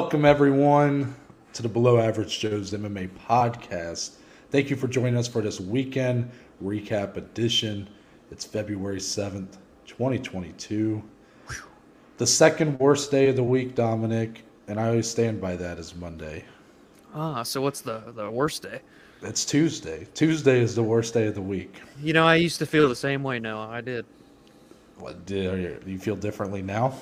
Welcome, everyone, to the Below Average Joe's MMA podcast. Thank you for joining us for this weekend recap edition. It's February 7th, 2022. The second worst day of the week, Dominic, and I always stand by that as Monday. Ah, so what's the the worst day? It's Tuesday. Tuesday is the worst day of the week. You know, I used to feel the same way. No, I did. What, do you feel differently now?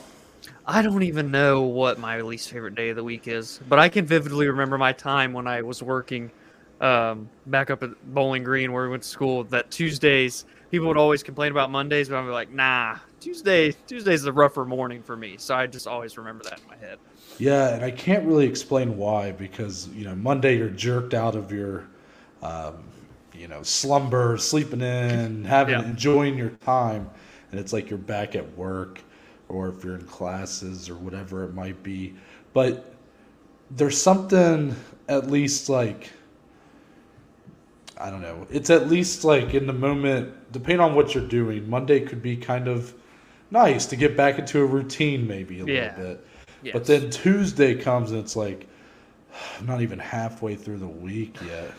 I don't even know what my least favorite day of the week is, but I can vividly remember my time when I was working um, back up at Bowling Green where we went to school. That Tuesdays, people would always complain about Mondays, but I'm like, nah, Tuesday, Tuesday's a rougher morning for me. So I just always remember that in my head. Yeah, and I can't really explain why because you know Monday you're jerked out of your, um, you know, slumber, sleeping in, having Yeah. enjoying your time, and it's like you're back at work, or if you're in classes or whatever it might be. But there's something at least like I don't know. It's at least like in the moment, depending on what you're doing. Monday could be kind of nice to get back into a routine, maybe a Yeah. little bit. Yes. But then Tuesday comes and it's like I'm not even halfway through the week yet.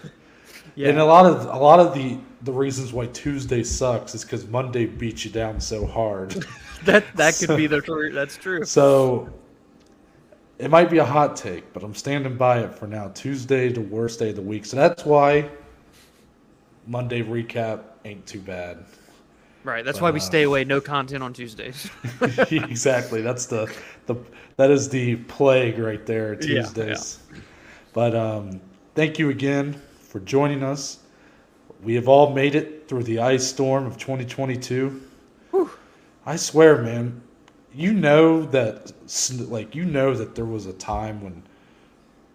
Yeah, And a lot of a lot of the the reasons why Tuesday sucks is because Monday beats you down so hard. that that could be the true. That's true. so it might be a hot take, but I'm standing by it for now. Tuesday, the worst day of the week. So that's why Monday recap ain't too bad. Right. That's But, why we uh, stay away. No content on Tuesdays. exactly. That's the the that is the plague right there. Yeah, Tuesdays. But um, thank you again for joining us. We have all made it through the ice storm of 2022. I swear, man, you know that like you know that there was a time when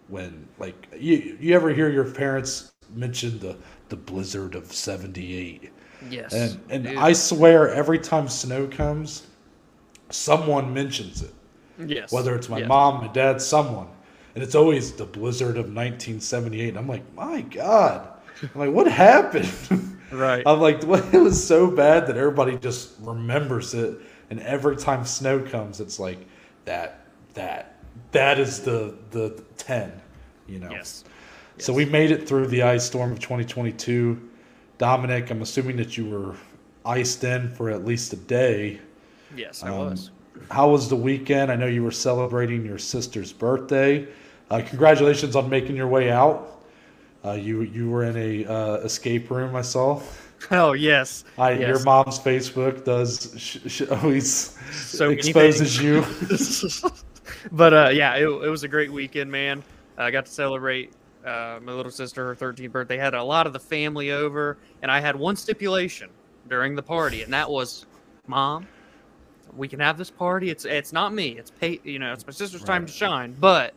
when like you you ever hear your parents mention the the blizzard of 78 yes. and and Dude. I swear every time snow comes, someone mentions it. yes. Whether it's my yes. mom, my dad, someone. And it's always the blizzard of 1978. I'm like, my God. I'm like, what happened? Right. I'm like, what- it was so bad that everybody just remembers it. And every time snow comes, it's like that, that, that is the the 10, you know. Yes. So we made it through the ice storm of 2022. Dominic, I'm assuming that you were iced in for at least a day. Yes, I Um, was. How was the weekend? I know you were celebrating your sister's birthday. Uh, congratulations on making your way out. Uh, you you were in a uh, escape room. I saw. Oh yes. I, yes. Your mom's Facebook does sh- sh- always So exposes you. but uh, yeah, it, it was a great weekend, man. I got to celebrate uh, my little sister her 13th birthday. Had a lot of the family over, and I had one stipulation during the party, and that was, "Mom, we can have this party. It's it's not me. It's pay. You know, it's my sister's time to shine. But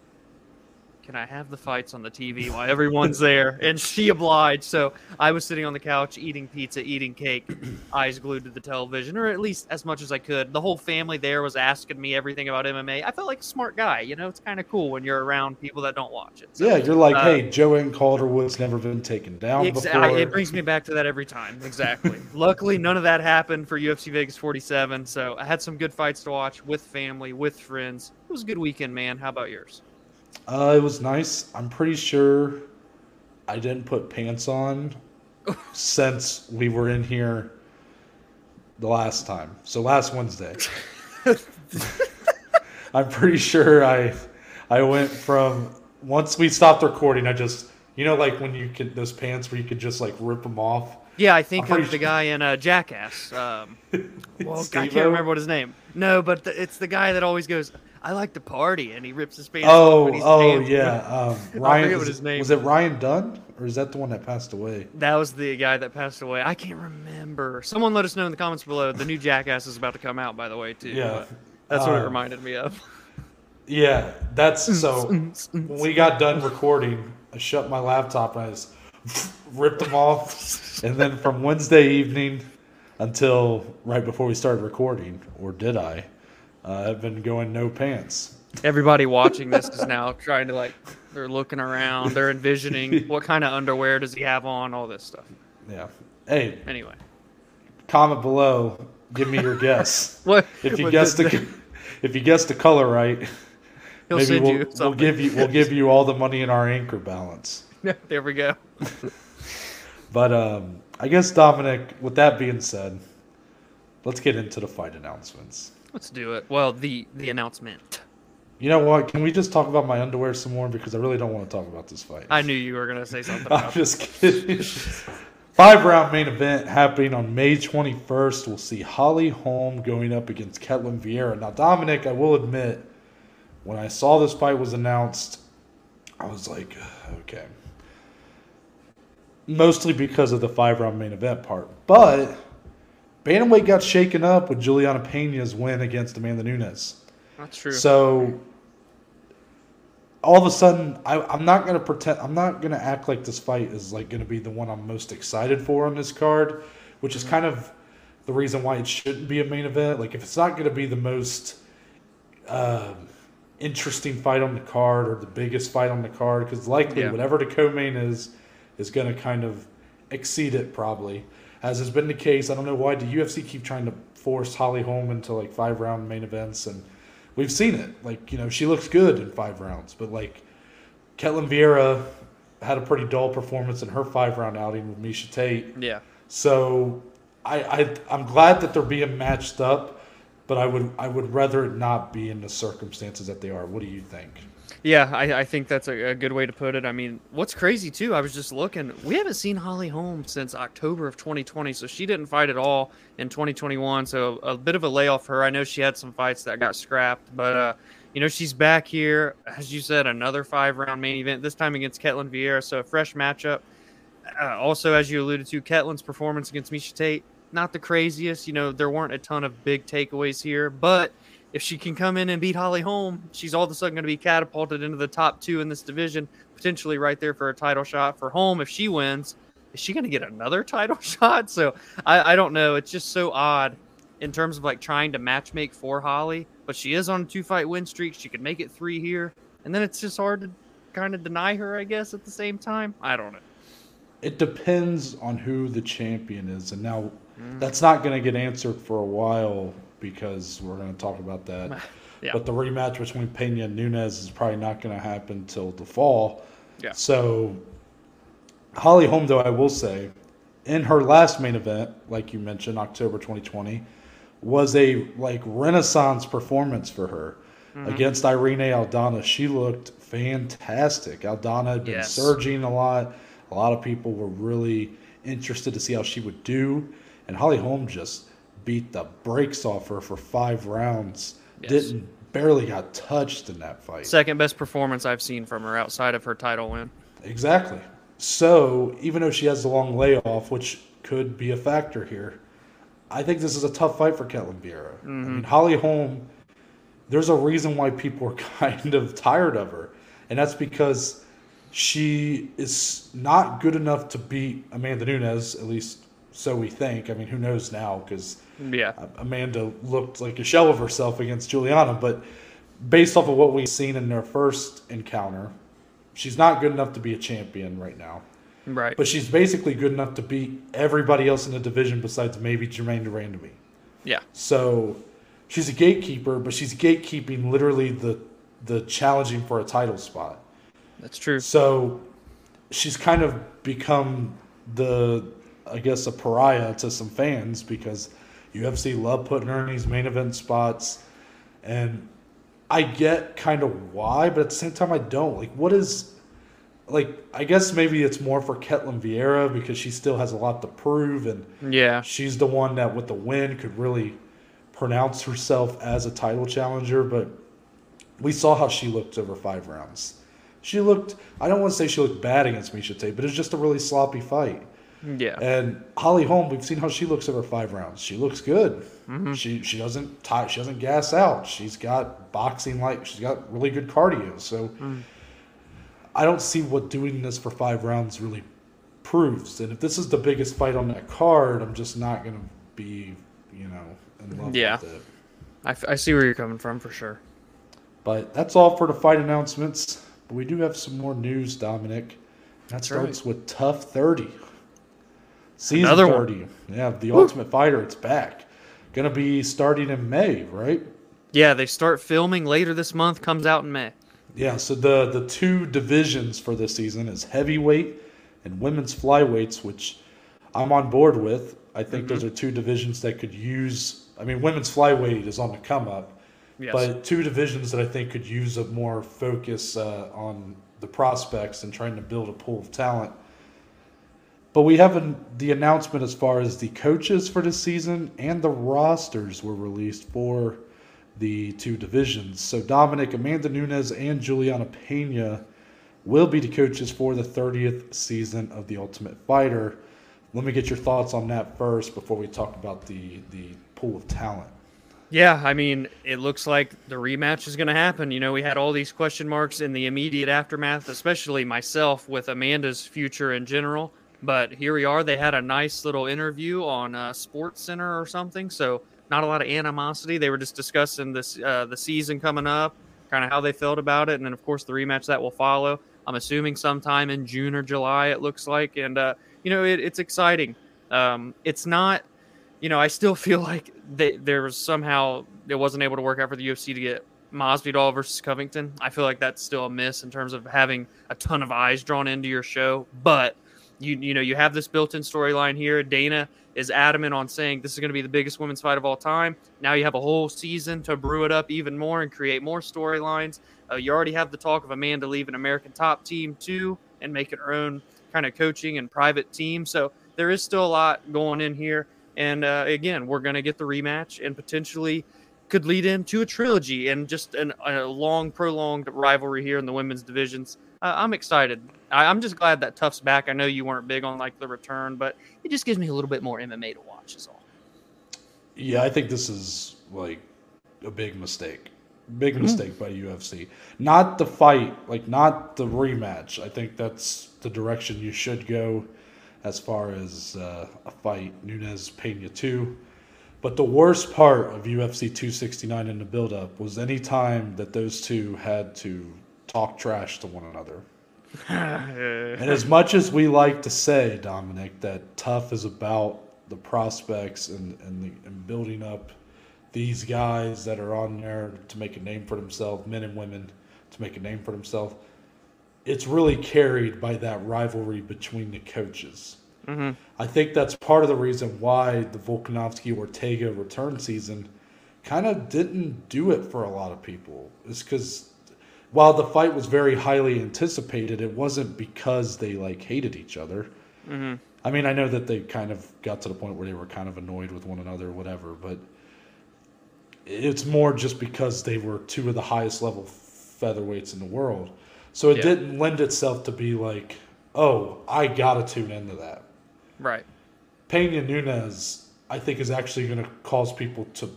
can I have the fights on the TV while everyone's there?" And she obliged. So I was sitting on the couch eating pizza, eating cake, eyes glued to the television, or at least as much as I could. The whole family there was asking me everything about MMA. I felt like a smart guy. You know, it's kind of cool when you're around people that don't watch it. So, Yeah, you're like, Uh, hey, Joanne Calderwood's never been taken down exa- before. It brings me back to that every time. Exactly. Luckily, none of that happened for UFC Vegas 47. So I had some good fights to watch with family, with friends. It was a good weekend, man. How about yours? Uh, it was nice. I'm pretty sure I didn't put pants on since we were in here the last time. So last Wednesday. I'm pretty sure I I went from once we stopped recording, I just you know like when you could those pants where you could just like rip them off. Yeah, I think of the sure- guy in uh, Jackass. Um, well, I can't remember what his name. No, but the, it's the guy that always goes, "I like to party," and he rips his pants off. Oh, he's oh yeah. Um, Ryan was, his name was it Ryan Dunn or is that the one that passed away? That was the guy that passed away. I can't remember. Someone let us know in the comments below. The new Jackass is about to come out, by the way, too. Yeah. That's what it Uh, reminded me of. Yeah, that's so. when we got done recording, I shut my laptop and I just ripped them off. And then from Wednesday evening until right before we started recording, or did I? Uh, I've been going no pants. Everybody watching this is now trying to like, they're looking around, they're envisioning what kind of underwear does he have on, all this stuff. Yeah. Hey, Anyway, comment below. Give me your guess. what If you guessed the- the, if you guessed the color right, He'll maybe we'll, we'll give you we'll give you all the money in our anchor balance. there we go. But um, I guess Dominic. With that being said, let's get into the fight announcements. Let's do it. Well, the the announcement. You know what? Can we just talk about my underwear some more because I really don't want to talk about this fight. I knew you were gonna say something I'm just kidding. Five round main event happening on May 21st. We'll see Holly Holm going up against Ketlin Vieira. Now, Dominic, I will admit, when I saw this fight was announced, I was like, okay. Mostly because of the five round main event part. But Bantamweight got shaken up with Juliana Pena's win against Amanda Nunes. That's true. So all of a sudden, I, I'm not gonna pretend. I'm not gonna act like this fight is like gonna be the one I'm most excited for on this card, which is kind of the reason why it shouldn't be a main event. Like if it's not gonna be the most um interesting fight on the card or the biggest fight on the card, because likely Yeah. whatever the co-main is is gonna kind of exceed it probably, as has been the case. I don't know why the UFC keep trying to force Holly Holm into like five round main events and we've seen it. Like, you know, she looks good in five rounds, but like Ketlin Vieira had a pretty dull performance in her five round outing with Miesha Tate. yeah. So I, I I'm glad that they're being matched up, but I would I would rather it not be in the circumstances that they are. What do you think? Yeah, I, I think that's a, a good way to put it. I mean, what's crazy too, I was just looking, we haven't seen Holly Holm since October of 2020, so she didn't fight at all in 2021. So a bit of a layoff for her. I know she had some fights that got scrapped, but uh, you know, she's back here. As you said, another five round main event, this time against Ketlin Vieira. So a fresh matchup. Uh, also, as you alluded to, Ketlin's performance against Miesha Tate, not the craziest. You know, there weren't a ton of big takeaways here, but if she can come in and beat Holly Holm, she's all of a sudden going to be catapulted into the top two in this division, potentially right there for a title shot for Holm. If she wins, is she going to get another title shot? So I, I don't know. It's just so odd in terms of like trying to match make for Holly, but she is on a two fight win streak. She could make it three here, and then it's just hard to kind of deny her, I guess, at the same time. I don't know. It depends on who the champion is, and now mm. that's not going to get answered for a while because we're going to talk about that. Yeah. But the rematch between Pena and Nunes is probably not going to happen till the fall. Yeah. So, Holly Holm, though, I will say, in her last main event, like you mentioned, October 2020, was a like renaissance performance for her Mm-hmm. against Irene Aldana. She looked fantastic. Aldana had been Yes. surging a lot. A lot of people were really interested to see how she would do, and Holly Holm just beat the brakes off her for five rounds. Yes. Didn't barely got touched in that fight. Second best performance I've seen from her outside of her title win. Exactly. So even though she has the long layoff, which could be a factor here, I think this is a tough fight for Ketlin Vieira. I mm-hmm. mean, Holly Holm. There's a reason why people are kind of tired of her, and that's because she is not good enough to beat Amanda Nunes. At least so we think. I mean, who knows now? Because Yeah. Uh, Amanda looked like a shell of herself against Juliana, but based off of what we've seen in their first encounter, she's not good enough to be a champion right now. Right. But she's basically good enough to beat everybody else in the division besides maybe Germaine de Randamie. yeah. So she's a gatekeeper, but she's gatekeeping literally the the challenging for a title spot. That's true. So she's kind of become the, I guess, a pariah to some fans because UFC love putting her in these main event spots. And I get kind of why, but at the same time, I don't. Like, what is, like, I guess maybe it's more for Ketlin Vieira because she still has a lot to prove. And Yeah. she's the one that, with the win, could really pronounce herself as a title challenger. But we saw how she looked over five rounds. She looked, I don't want to say she looked bad against Miesha Tate, but it was just a really sloppy fight. Yeah. And Holly Holm, we've seen how she looks over five rounds. She looks good. Mm-hmm. She she doesn't tie, she doesn't gas out. She's got boxing like she's got really good cardio. So Mm. I don't see what doing this for five rounds really proves. And if this is the biggest fight on that card, I'm just not gonna be, you know, in love Yeah. with it. I, f- I see where you're coming from for sure. But that's all for the fight announcements. But we do have some more news, Dominic. That That's starts with TUF 30. Season Another one. Yeah, The Ultimate Fighter, it's back. Gonna be starting in May, right? Yeah, they start filming later this month, comes out in May. Yeah, so the the two divisions for this season is heavyweight and women's flyweights, which I'm on board with. I think Mhm. those are two divisions that could use. I mean, women's flyweight is on the come up, Yes. but two divisions that I think could use a more focus uh, on the prospects and trying to build a pool of talent. But we have an, the announcement as far as the coaches for this season and the rosters were released for the two divisions. So Dominic, Amanda Nunes, and Juliana Pena will be the coaches for the 30th season of The Ultimate Fighter. Let me get your thoughts on that first before we talk about the, the pool of talent. Yeah, I mean, it looks like the rematch is going to happen. You know, we had all these question marks in the immediate aftermath, especially myself with Amanda's future in general. But here we are. They had a nice little interview on uh, Sports Center or something, so not a lot of animosity. They were just discussing this uh, the season coming up, kind of how they felt about it, and then of course the rematch that will follow. I'm assuming sometime in June or July. It looks like, and uh, you know, it, it's exciting. Um, it's not you know, I still feel like they, there was somehow it wasn't able to work out for the UFC to get Masvidal versus Covington. I feel like that's still a miss in terms of having a ton of eyes drawn into your show. But you you know you have this built-in storyline here. Dana is adamant on saying this is going to be the biggest women's fight of all time. Now you have a whole season to brew it up even more and create more storylines. Uh, you already have the talk of Amanda leaving American Top Team too and making her own kind of coaching and private team. So there is still a lot going in here. And uh, again, we're going to get the rematch and potentially could lead into a trilogy and just an, a long, prolonged rivalry here in the women's divisions. Uh, I'm excited. I, I'm just glad that TUF's back. I know you weren't big on like the return, but it just gives me a little bit more MMA to watch. Is all. Yeah, I think this is like a big mistake. Big mistake by UFC. Not the fight, like not the rematch. I think that's the direction you should go as far as uh, a fight. Nunes Pena 2. But the worst part of UFC 269 in the build-up was any time that those two had to talk trash to one another. And as much as we like to say, Dominic, that TUF is about the prospects and and, the, and building up these guys that are on there to make a name for themselves, men and women to make a name for themselves, it's really carried by that rivalry between the coaches. Mhm. I think that's part of the reason why the Volkanovski Ortega return season kind of didn't do it for a lot of people. Is because while the fight was very highly anticipated, it wasn't because they like hated each other. hmm I mean, I know that they kind of got to the point where they were kind of annoyed with one another, or whatever, but it's more just because they were two of the highest level featherweights in the world. So it Yeah. didn't lend itself to be like, oh, I gotta tune into that. Right. Pena Nunes, I think, is actually going to cause people to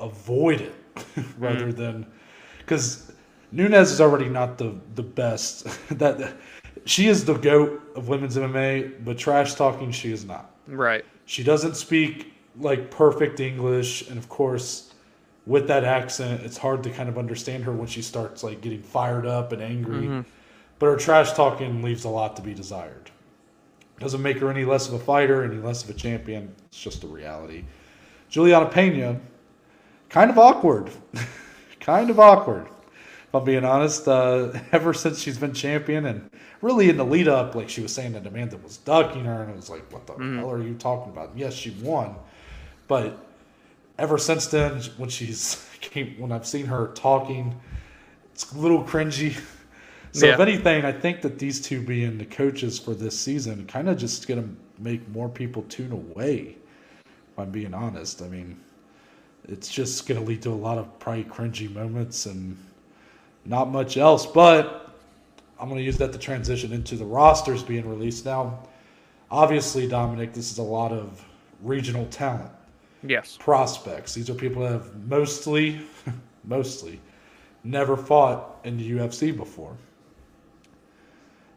avoid it rather than because Nunes is already not the the best. that she is the goat of women's MMA, but trash talking she is not. Right. She doesn't speak like perfect English, and of course, with that accent, it's hard to kind of understand her when she starts like getting fired up and angry. Mhm. But her trash talking leaves a lot to be desired. Doesn't make her any less of a fighter, any less of a champion. It's just a reality. Juliana Pena, kind of awkward. kind of awkward, if I'm being honest. Uh, ever since she's been champion, and really in the lead up, like she was saying that Amanda was ducking her, and it was like, what the Mhm. hell are you talking about? Yes, she won, but ever since then, when she's came, when I've seen her talking, it's a little cringy. So if anything, I think that these two being the coaches for this season kind of just gonna make more people tune away. If I'm being honest, I mean, it's just gonna lead to a lot of probably cringy moments and not much else. But I'm gonna use that to transition into the rosters being released now. Obviously, Dominic, this is a lot of regional talent Yes. prospects. These are people that have mostly, mostly, never fought in the UFC before.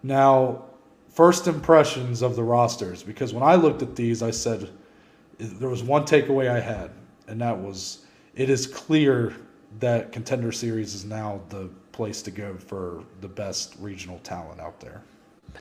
Now, first impressions of the rosters, because when I looked at these, I said there was one takeaway I had, and that was it is clear that Contender Series is now the place to go for the best regional talent out there.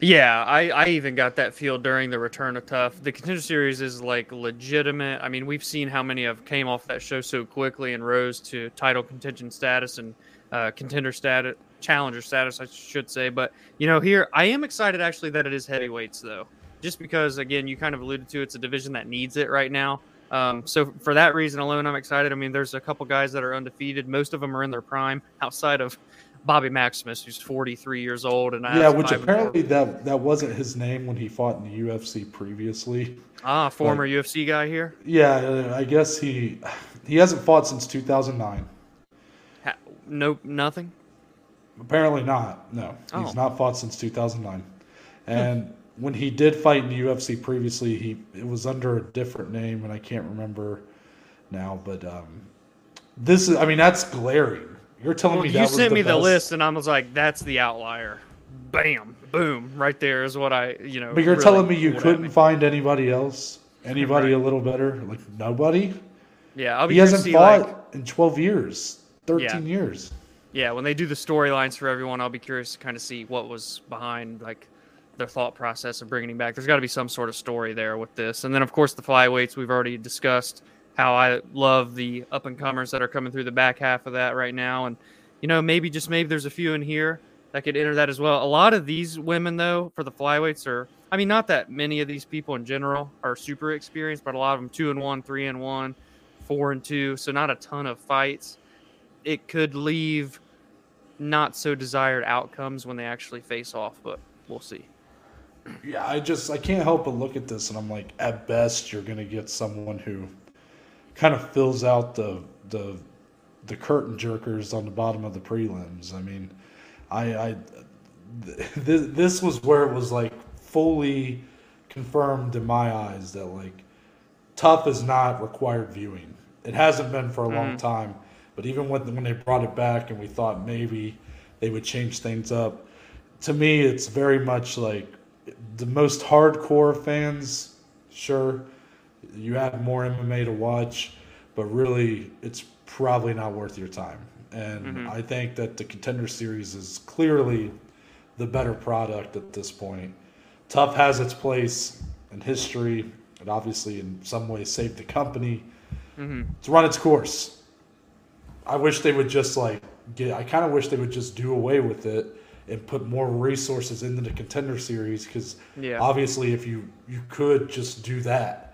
Yeah, I, I even got that feel during the return of TUF. The contender series is like legitimate. I mean, we've seen how many have came off that show so quickly and rose to title contention status and uh, contender status challenger status, I should say. But you know, here I am excited actually that it is heavyweights though, just because again you kind of alluded to it's a division that needs it right now. Um, so for that reason alone, I'm excited. I mean, there's a couple guys that are undefeated. Most of them are in their prime, outside of Bobby Maximus, who's 43 years old, and yeah, which apparently that that wasn't his name when he fought in the UFC previously. Ah, former like, UFC guy here. Yeah, I guess he he hasn't fought since 2009. Ha, nope, nothing. Apparently not. No, oh. he's not fought since 2009. And. When he did fight in the UFC previously, he it was under a different name, and I can't remember now. But um, this is, I mean, that's glaring. You're telling well, me you sent the me best? the list, and I was like, "That's the outlier." Bam, boom, right there is what I, you know. But you're really telling me you couldn't find anybody else, anybody right. a little better, like nobody. Yeah, I'll be he hasn't fought like, in 12 years, 13 yeah. years. Yeah, when they do the storylines for everyone, I'll be curious to kind of see what was behind like their thought process of bringing him back. There's got to be some sort of story there with this, and then of course the flyweights we've already discussed how I love the up and comers that are coming through the back half of that right now, and you know maybe just maybe there's a few in here that could enter that as well. A lot of these women though for the flyweights are, I mean, not that many of these people in general are super experienced, but a lot of them two and one, three and one four and two, so not a ton of fights. It could leave not so desired outcomes when they actually face off, but we'll see. Yeah, I just I can't help but look at this and I'm like, at best you're gonna get someone who kind of fills out the the the curtain jerkers on the bottom of the prelims. I mean, I, I th- this was where it was like fully confirmed in my eyes that like TUF is not required viewing. It hasn't been for a mm-hmm. long time, but even when when they brought it back and we thought maybe they would change things up, to me it's very much like the most hardcore fans. Sure, you have more MMA to watch, but really it's probably not worth your time. And mm-hmm. I think that the contender series is clearly the better product at this point. TUF has its place in history. It obviously, in some ways, saved the company mm-hmm. to run its course. I wish they would just like get. I kind of wish they would just do away with it and put more resources into the contender series because yeah. obviously, if you you could just do that.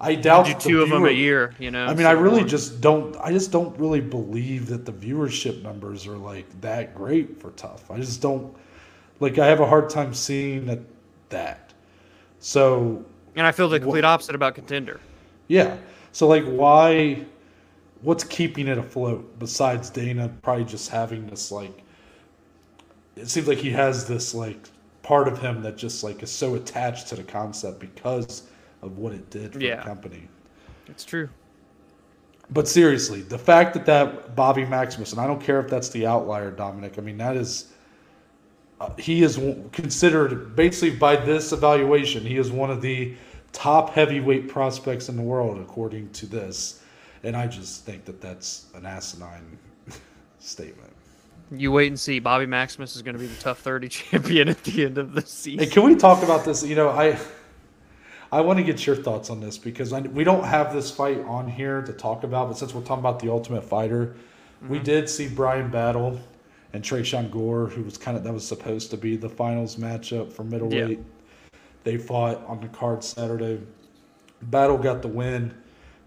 I doubt do two viewer, of them a year. You know. I mean, so I really just don't. I just don't really believe that the viewership numbers are like that great for TUF. I just don't. Like, I have a hard time seeing that. That. So. And I feel the complete wh- opposite about Contender. Yeah. So like, why? What's keeping it afloat besides Dana probably just having this like? It seems like he has this like part of him that just like is so attached to the concept because of what it did for yeah. the company. It's true. But seriously, the fact that that Bobby Maximus, and I don't care if that's the outlier, Dominic. I mean, that is, uh, he is considered basically by this evaluation, he is one of the top heavyweight prospects in the world, according to this. And I just think that that's an asinine statement. You wait and see. Bobby Maximus is going to be the TUF 30 champion at the end of the season. Hey, can we talk about this? You know, I I want to get your thoughts on this because I, we don't have this fight on here to talk about, but since we're talking about the Ultimate Fighter, mm-hmm. we did see Brian Battle and Tresean Gore, who was kind of that was supposed to be the finals matchup for middleweight. Yeah. They fought on the card Saturday. Battle got the win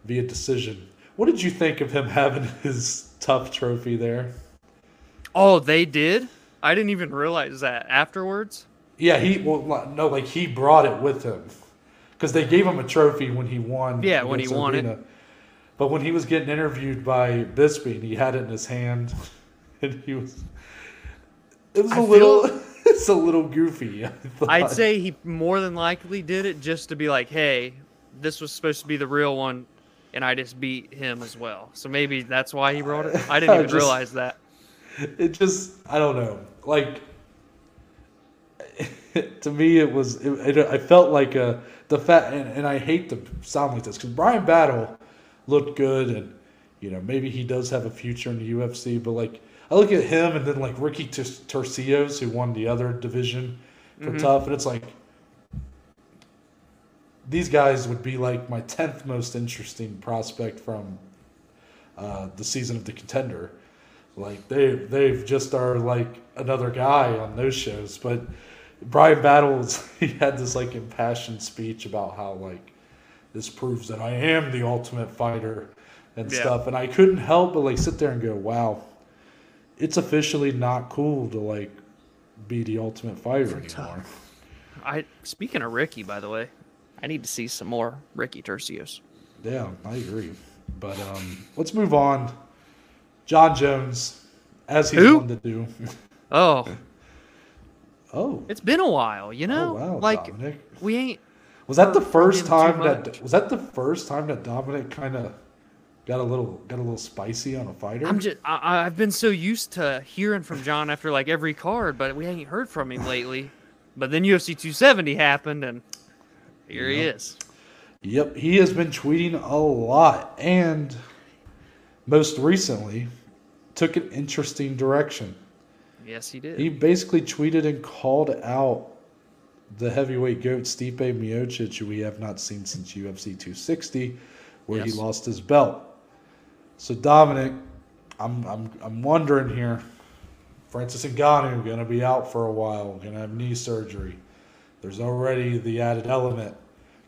via decision. What did you think of him having his TUF trophy there? Oh, they did? I didn't even realize that afterwards. Yeah, he well no, like he brought it with him because they gave him a trophy when he won. Yeah, when he won it. But when he was getting interviewed by Bisping, he had it in his hand, and he was. It was a I little. Feel, it's a little goofy. I'd say he more than likely did it just to be like, hey, this was supposed to be the real one, and I just beat him as well. So maybe that's why he brought it. I didn't even just, realize that. It just, I don't know. Like, to me, it was, it, it, I felt like a, the fact, and, and I hate to sound like this because Brian Battle looked good, and you know maybe he does have a future in the UFC, but like I look at him and then like Ricky Turcios, who won the other division for mm-hmm. TUF, and it's like these guys would be like my tenth most interesting prospect from uh, the season of the contender. Like they they've just are like another guy on those shows. But Brian Battles he had this like impassioned speech about how like this proves that I am the ultimate fighter and Yeah. stuff. And I couldn't help but like sit there and go, Wow, it's officially not cool to like be the ultimate fighter anymore. I speaking of Ricky, by the way, I need to see some more Ricky Turcios. Yeah, I agree. But um, let's move on. Jon Jones, as he's Who? to do. Oh, Oh, it's been a while, you oh know. wow, like Dominic. we ain't. Was that the first time that was that the first time that Dominic kind of got a little got a little spicy on a fighter? I'm just. I, I- I've been so used to hearing from Jon after like every card, but we ain't heard from him lately. But then UFC 270 happened, and here he is. Yep, he has been tweeting a lot, and most recently took an interesting direction. Yes, he did. He basically tweeted and called out the heavyweight goat Stipe Miocic, who we have not seen since UFC 260, where he lost his belt. So Dominic, I'm I'm I'm wondering here. Francis Ngannou going to be out for a while, going to have knee surgery. There's already the added element,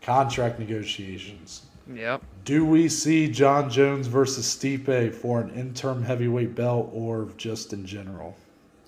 contract negotiations. Yep. Do we see Jon Jones versus Stipe for an interim heavyweight belt or just in general?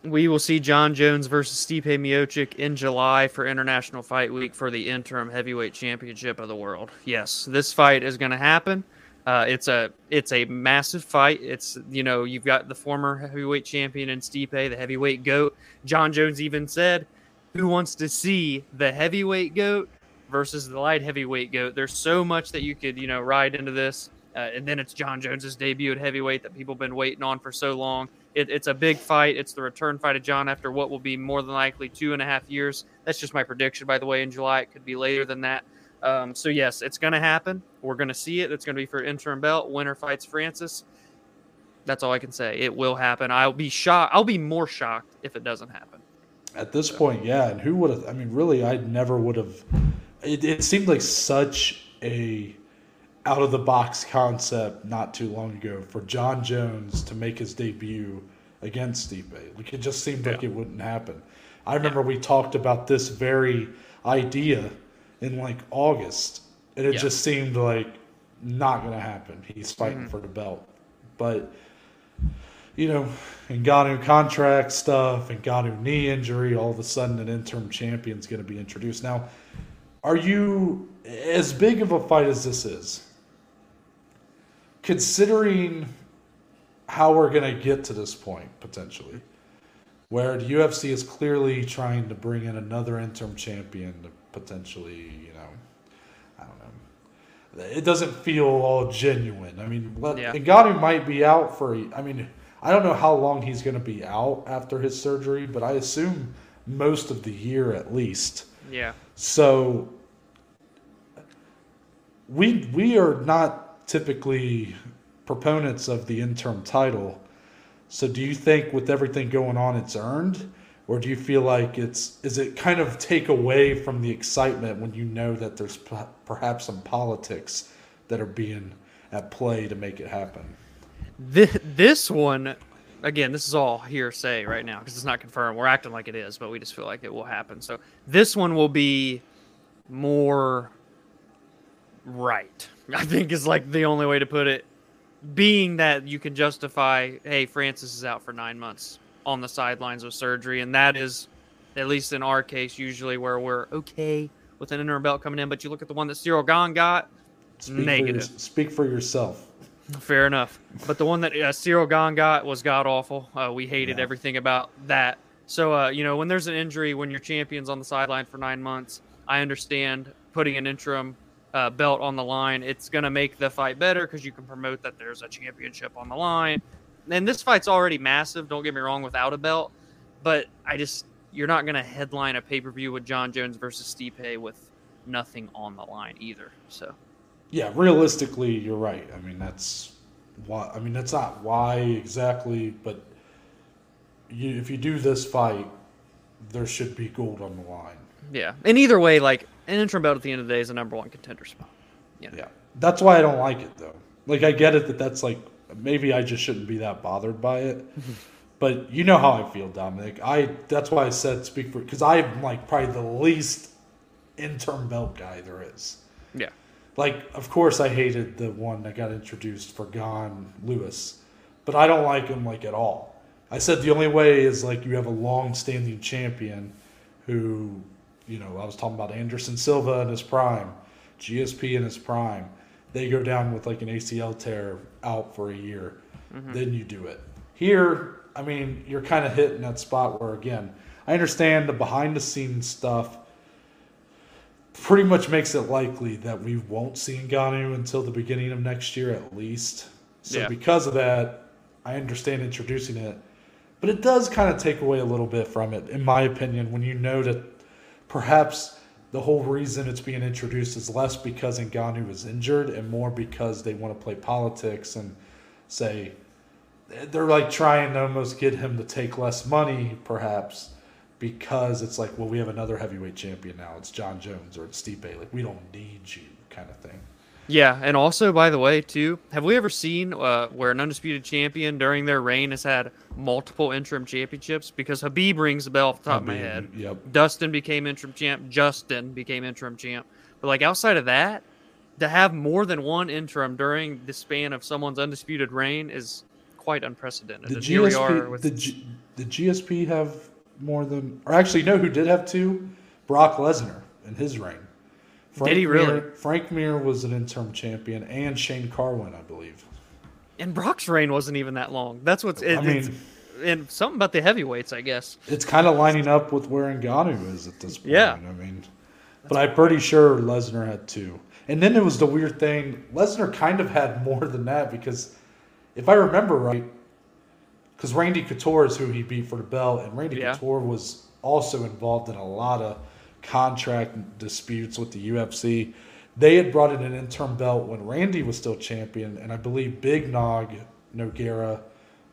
We will see Jon Jones versus Stipe Miocic in July for International Fight Week for the interim heavyweight championship of the world. Yes, this fight is going to happen. Uh, it's a it's a massive fight. It's you know you've got the former heavyweight champion in Stipe, the heavyweight goat. Jon Jones even said, "Who wants to see the heavyweight goat versus the light heavyweight goat?" There's so much that you could you know ride into this, uh, and then it's Jon Jones's debut at heavyweight that people have been waiting on for so long. It, it's a big fight. It's the return fight of Jon after what will be more than likely two and a half years. That's just my prediction, by the way. In July, it could be later than that. Um, so yes, it's going to happen. We're going to see it. It's going to be for interim belt. Winner fights Francis. That's all I can say. It will happen. I'll be shocked. I'll be more shocked if it doesn't happen. At this point, yeah. And who would have? I mean, really, I never would have. It, it seemed like such a out of the box concept not too long ago for Jon Jones to make his debut against Stipe. Like it just seemed like it wouldn't happen. I remember we talked about this very idea in like August, and it Yeah. just seemed like not going to happen. He's fighting Mhm. for the belt, but you know, and Ngannou contract stuff, and Ngannou knee injury, all of a sudden an interim champion's going to be introduced. Now, are you as big of a fight as this is? Considering how we're going to get to this point potentially, where the UFC is clearly trying to bring in another interim champion to potentially, you know, I don't know. It doesn't feel all genuine. I mean, let, Yeah. Ngannou might be out for. I mean, I don't know how long he's going to be out after his surgery, but I assume most of the year at least. Yeah. So we we are not typically proponents of the interim title. So do you think with everything going on it's earned or do you feel like it's is it kind of take away from the excitement when you know that there's p- perhaps some politics that are being at play to make it happen? This, this one, again, this is all hearsay right now because it's not confirmed. We're acting like it is, but we just feel like it will happen. So this one will be more right. I think is like the only way to put it. Being that you can justify, hey, Francis is out for nine months on the sidelines with surgery, and that is, at least in our case, usually where we're okay with an interim belt coming in. But you look at the one that Ciryl Gane got, Speak For Negative. your, speak for yourself. Fair enough. But the one that uh, Ciryl Gane got was god awful. Uh, we hated Yeah. everything about that. So, uh, you know, when there's an injury, when your champion's on the sideline for nine months, I understand putting an interim uh, belt on the line. It's going to make the fight better because you can promote that there's a championship on the line. And this fight's already massive, don't get me wrong, without a belt. But I just, you're not going to headline a pay per view with Jon Jones versus Stipe with nothing on the line either. So, Yeah, realistically, you're right. I mean, that's why. I mean, that's not why exactly, but you, if you do this fight, there should be gold on the line. Yeah, and either way, like an interim belt at the end of the day is a number one contender spot. Yeah, that's why I don't like it though. Like, I get it that that's like maybe I just shouldn't be that bothered by it. but you know how I feel, Dominic. I that's why I said speak for because I'm like probably the least interim belt guy there is. Yeah. Like, of course, I hated the one that got introduced for Gane Lewis, but I don't like him like at all. I said the only way is like you have a long-standing champion who, you know, I was talking about Anderson Silva in his prime, GSP in his prime. They go down with like an ACL tear out for a year, mm-hmm. then you do it. Here, I mean, you're kind of hitting that spot where again, I understand the behind-the-scenes stuff pretty much makes it likely that we won't see Ngannou until the beginning of next year at least. So Yeah. because of that, I understand introducing it, but it does kind of take away a little bit from it, in my opinion, when you know that perhaps the whole reason it's being introduced is less because Ngannou is injured and more because they want to play politics and say they're like trying to almost get him to take less money, perhaps, because it's like, well, we have another heavyweight champion now. It's Jon Jones or it's Stipe. Like, we don't need you, kind of thing. Yeah, and also by the way, too, have we ever seen uh, where an undisputed champion during their reign has had multiple interim championships? Because Khabib rings the bell off the top of my head. Yep. Dustin became interim champ. Justin became interim champ. But like outside of that, to have more than one interim during the span of someone's undisputed reign is quite unprecedented. The here we are GSP, with the, G, the GSP have more than, or actually, no, who did have two? Brock Lesnar in his reign. Did he really? Mir, Frank Mir was an interim champion, and Shane Carwin, I believe. and Brock's reign wasn't even that long. That's what's it, I mean- and something about the heavyweights, I guess. It's kind of lining up with where Ngannou is at this point. Yeah. I mean, but I'm pretty sure Lesnar had two. And then it was the weird thing. Lesnar kind of had more than that because, if I remember right, because Randy Couture is who he beat for the belt, and Randy Yeah. Couture was also involved in a lot of contract disputes with the UFC. They had brought in an interim belt when Randy was still champion, and I believe Big Nog Nogueira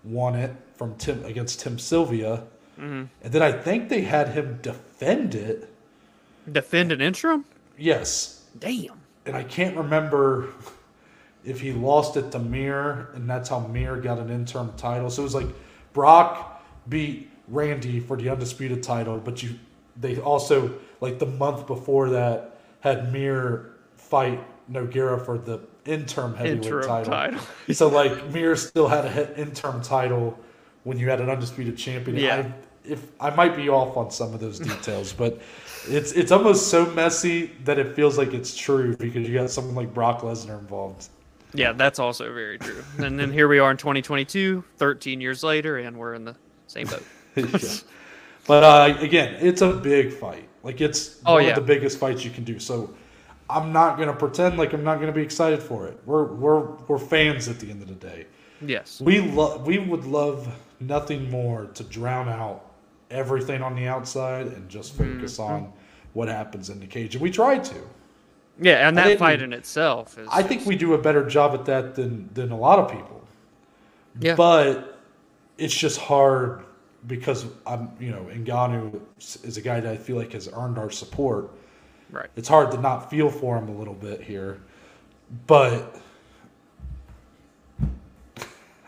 won it from Tim against Tim Sylvia. Mm-hmm. And then I think they had him defend it. Defend an interim? Yes. Damn. And I can't remember if he lost it to Mir, and that's how Mir got an interim title. So it was like Brock beat Randy for the undisputed title, but you they also like the month before that had Mir fight Nogueira for the interim heavyweight Interim title. title. so like Mir still had a interim title when you had an undisputed champion. Yeah. I, if I might be off on some of those details, but it's it's almost so messy that it feels like it's true because you got someone like Brock Lesnar involved. Yeah, that's also very true. and then here we are in 2022, 13 years later, and we're in the same boat. Yeah. But uh, again, it's a big fight. Like it's Oh, one yeah. of the biggest fights you can do. So I'm not gonna pretend like I'm not gonna be excited for it. We're we're we're fans at the end of the day. Yes. We love we would love nothing more to drown out everything on the outside and just focus Mm-hmm. on what happens in the cage. And we try to. Yeah, and that didn't- fight in itself is. I think we do a better job at that than than a lot of people. Yeah. But it's just hard because I'm, you know, Ngannou is a guy that I feel like has earned our support. Right. It's hard to not feel for him a little bit here, but.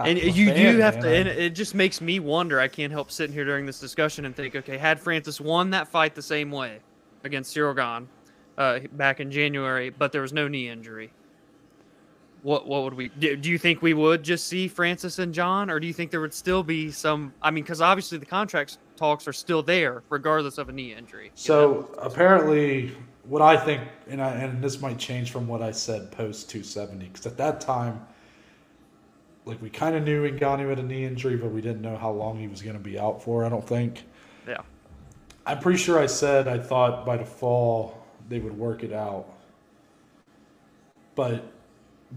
I'm And you fan, do have man. to, and it just makes me wonder. I can't help sitting here during this discussion and think, okay, had Francis won that fight the same way against Ciryl Gane uh, back in January, but there was no knee injury, what what would we do? Do you think we would just see Francis and Jon, or do you think there would still be some? I mean, because obviously the contract talks are still there, regardless of a knee injury. you know? So apparently, what I think, and I, and this might change from what I said post 270, because at that time, like we kind of knew Ngannou had a knee injury, but we didn't know how long he was going to be out for. I don't think. yeah, I'm pretty sure I said I thought by the fall they would work it out, but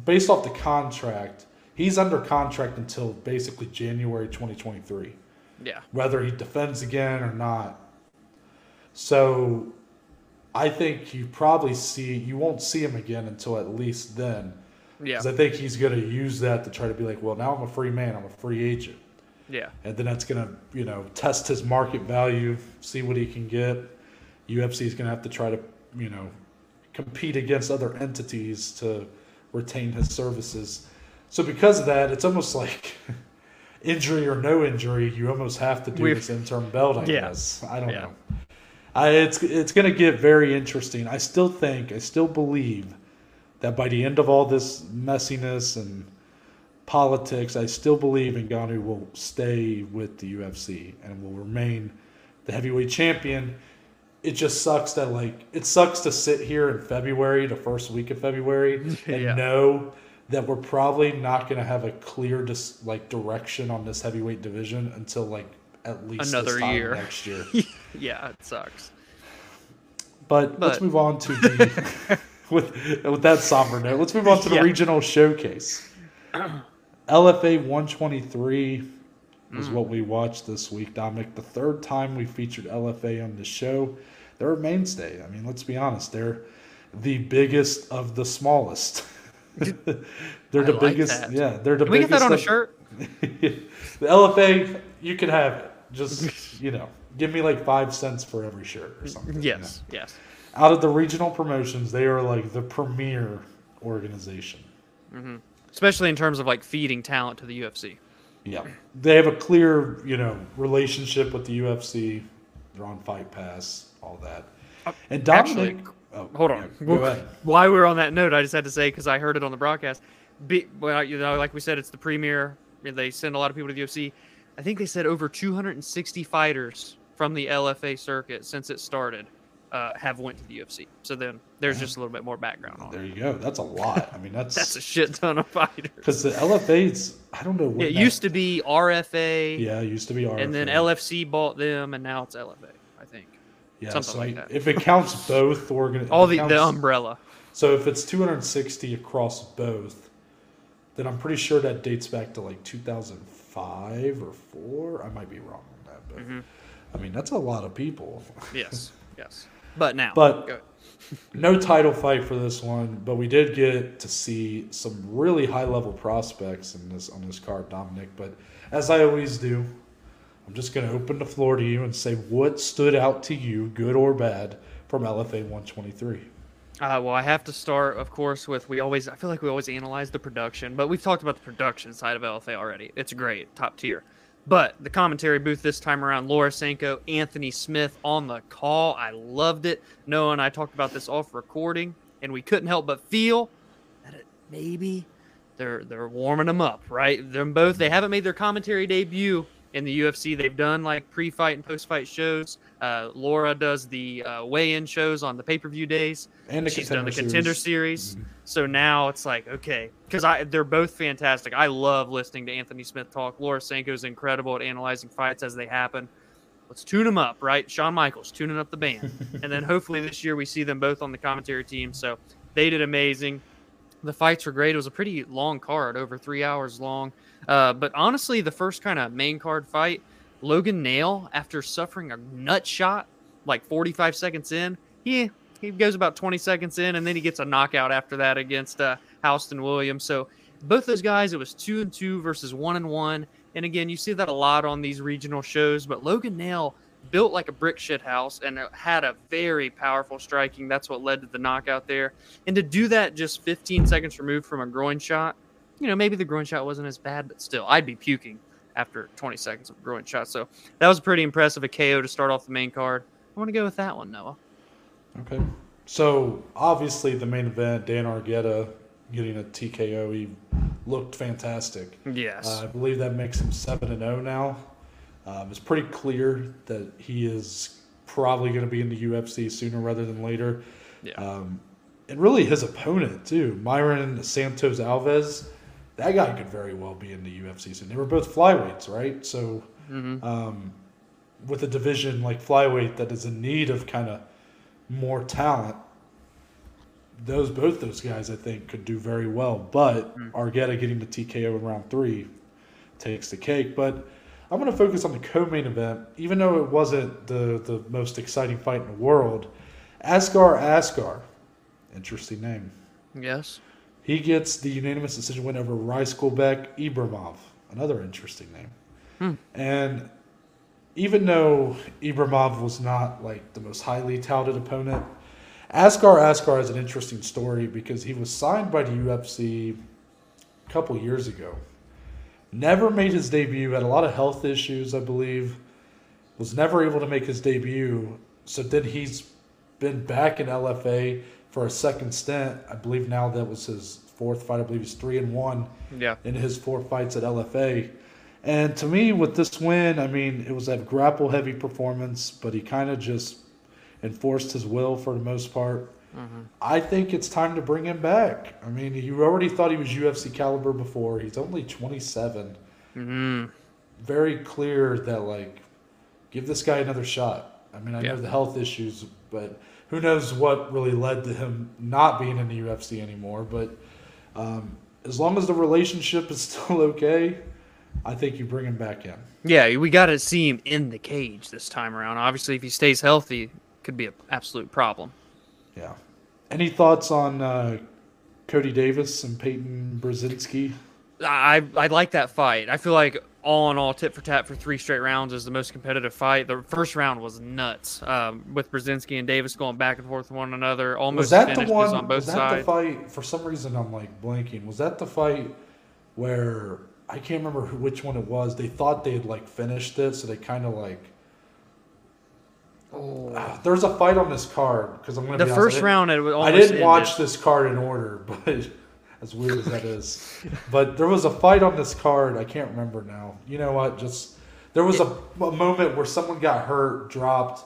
based off the contract, he's under contract until basically January 2023 yeah, whether he defends again or not. So I think you probably see you won't see him again until at least then. yeah, Because I think he's going to use that to try to be like, well, now I'm a free man, I'm a free agent, yeah, and then that's going to you know test his market value, see what he can get. UFC is going to have to try to you know compete against other entities to retain his services. So because of that, it's almost like injury or no injury, you almost have to do We've- this interim belt. I Yeah. guess I don't Yeah. know. I, it's it's going to get very interesting. I still think, I still believe that by the end of all this messiness and politics, I still believe Ngannou will stay with the UFC and will remain the heavyweight champion. It just sucks that like it sucks to sit here in February, the first week of February, and Yeah. know that we're probably not going to have a clear dis- like direction on this heavyweight division until like at least Another year. next year. yeah, it sucks. But, let's move on to the with with that somber note. Let's move on to the Yeah. regional showcase. LFA 123 was Mm. what we watched this week, Dominic. The third time we featured LFA on the show. They're a mainstay. I mean, let's be honest. They're the biggest of the smallest. they're the like biggest. that. Yeah, they're the Can we get that on a shirt? the LFA, you can have it. Just you know, give me like five cents for every shirt or something. you know? Yes, yes. out of the regional promotions, they are like the premier organization. Especially in terms of like feeding talent to the UFC. Yeah, they have a clear, you know, relationship with the UFC. They're on Fight Pass, all that. Uh, and Dominic, actually, oh, Hold on. yeah, go ahead. While we were on that note, I just had to say because I heard it on the broadcast. Be, well, you know, like we said, it's the premier. They send a lot of people to the UFC. I think they said over 260 fighters from the LFA circuit since it started uh, have went to the UFC. So then there's just a little bit more background on it. There you go. That's a lot. I mean, that's That's a shit ton of fighters. because the LFA's. I don't know. What It used to be RFA, Yeah, it used to be RFA. and then LFC bought them, and now it's LFA. I think Yeah, something so like that. If it counts both organ, all the it the counts- umbrella. So if it's 260 across both, then I'm pretty sure that dates back to like 2005 or four. I might be wrong on that, but Mm-hmm. I mean that's a lot of people. Yes, yes. But now, But- No title fight for this one, but we did get to see some really high level prospects in this on this card, Dominic. But as I always do, I'm just going to open the floor to you and say what stood out to you, good or bad, from LFA 123. Uh, well, I have to start, of course, with we always. I feel like we always analyze the production, but we've talked about the production side of LFA already. It's great, top tier. But the commentary booth this time around, Laura Sanko, Anthony Smith on the call. I loved it. Noah and I talked about this off recording, and we couldn't help but feel that it, maybe they're they're warming them up, right? Them both. They haven't made their commentary debut in the UFC. They've done like pre-fight and post-fight shows. Uh, Laura does the uh, weigh-in shows on the pay-per-view days. And She's done the Contender Series. series. So now it's like okay, because I they're both fantastic. I love listening to Anthony Smith talk. Laura Sanko's incredible at analyzing fights as they happen. Let's tune them up, right? Shawn Michaels tuning up the band, and then hopefully this year we see them both on the commentary team. So they did amazing. The fights were great. It was a pretty long card, over three hours long. Uh, but honestly, the first kind of main card fight, Logan Nail, after suffering a nut shot like 45 seconds in, he he goes about 20 seconds in, and then he gets a knockout after that against uh, Houston Williams. So both those guys, it was two and two versus one and one. And again, you see that a lot on these regional shows. But Logan Nail built like a brick shit house and had a very powerful striking. That's what led to the knockout there. And to do that just 15 seconds removed from a groin shot, you know, maybe the groin shot wasn't as bad, but still, I'd be puking after 20 seconds of groin shot. So that was pretty impressive. A KO to start off the main card. I want to go with that one, Noah. Okay. So obviously the main event, Dan Argueta getting a TKO, he looked fantastic. Yes. Uh, I believe that makes him seven and zero now. Um, it's pretty clear that he is probably going to be in the UFC sooner rather than later. yeah. Um, and really, his opponent too, Myron Santos Alves, that guy could very well be in the UFC soon. They were both flyweights, right? So, Mhm. um, with a division like flyweight that is in need of kind of more talent, those both those guys I think could do very well. But Argueta getting the TKO in round three takes the cake. But I'm going to focus on the co-main event, even though it wasn't the the most exciting fight in the world. Askar Askar, interesting name. yes. He gets the unanimous decision win over Ryskulbek Ibramov, another interesting name. Hmm. And even though Ibramov was not like the most highly touted opponent, Askar Askar has an interesting story because he was signed by the UFC a couple years ago. Never made his debut. Had a lot of health issues, I believe. Was never able to make his debut. So then he's been back in LFA for a second stint. I believe now that was his fourth fight. I believe he's three and one Yeah. in his four fights at LFA. And to me, with this win, I mean, it was a grapple heavy performance, but he kind of just enforced his will for the most part. I think it's time to bring him back. I mean, you already thought he was UFC caliber before. He's only 27. hmm Very clear that, like, give this guy another shot. I mean, I Yeah. know the health issues, but who knows what really led to him not being in the UFC anymore. But um, as long as the relationship is still okay, I think you bring him back in. Yeah, we got to see him in the cage this time around. Obviously, if he stays healthy, could be an absolute problem. Yeah. Any thoughts on uh, Cody Davis and Peyton Brzezinski? I I like that fight. I feel like all in all, tit for tat for three straight rounds is the most competitive fight. The first round was nuts, um, with Brzezinski and Davis going back and forth with one another. Almost Was that the one? on both was that sides. the fight? For some reason, I'm like blanking. Was that the fight where I can't remember which one it was? They thought they had like finished it, so they kind of like. Oh. Ah, There's a fight on this card because I'm gonna. The be honest, I first didn't- round, it was I didn't ended. watch this card in order, but as weird as that is, but there was a fight on this card. I can't remember now. You know what? Just there was a, a moment where someone got hurt, dropped,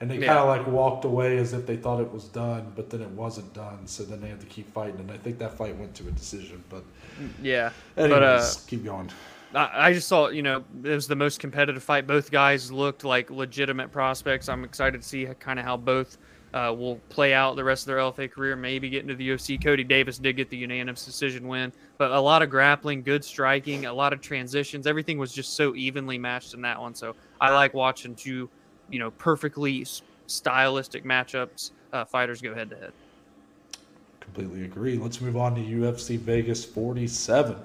and they Yeah. kind of like walked away as if they thought it was done, but then it wasn't done. So then they had to keep fighting, and I think that fight went to a decision. But Yeah, anyways, but uh, keep going. I, just saw, you know, it was the most competitive fight. Both guys looked like legitimate prospects. I'm excited to see kind of how both uh, will play out the rest of their LFA career. Maybe get into the UFC. Cody Davis did get the unanimous decision win, but a lot of grappling, good striking, a lot of transitions. Everything was just so evenly matched in that one. So I like watching two, you know, perfectly stylistic matchups. Uh, fighters go head to head. Completely agree. Let's move on to UFC Vegas 47.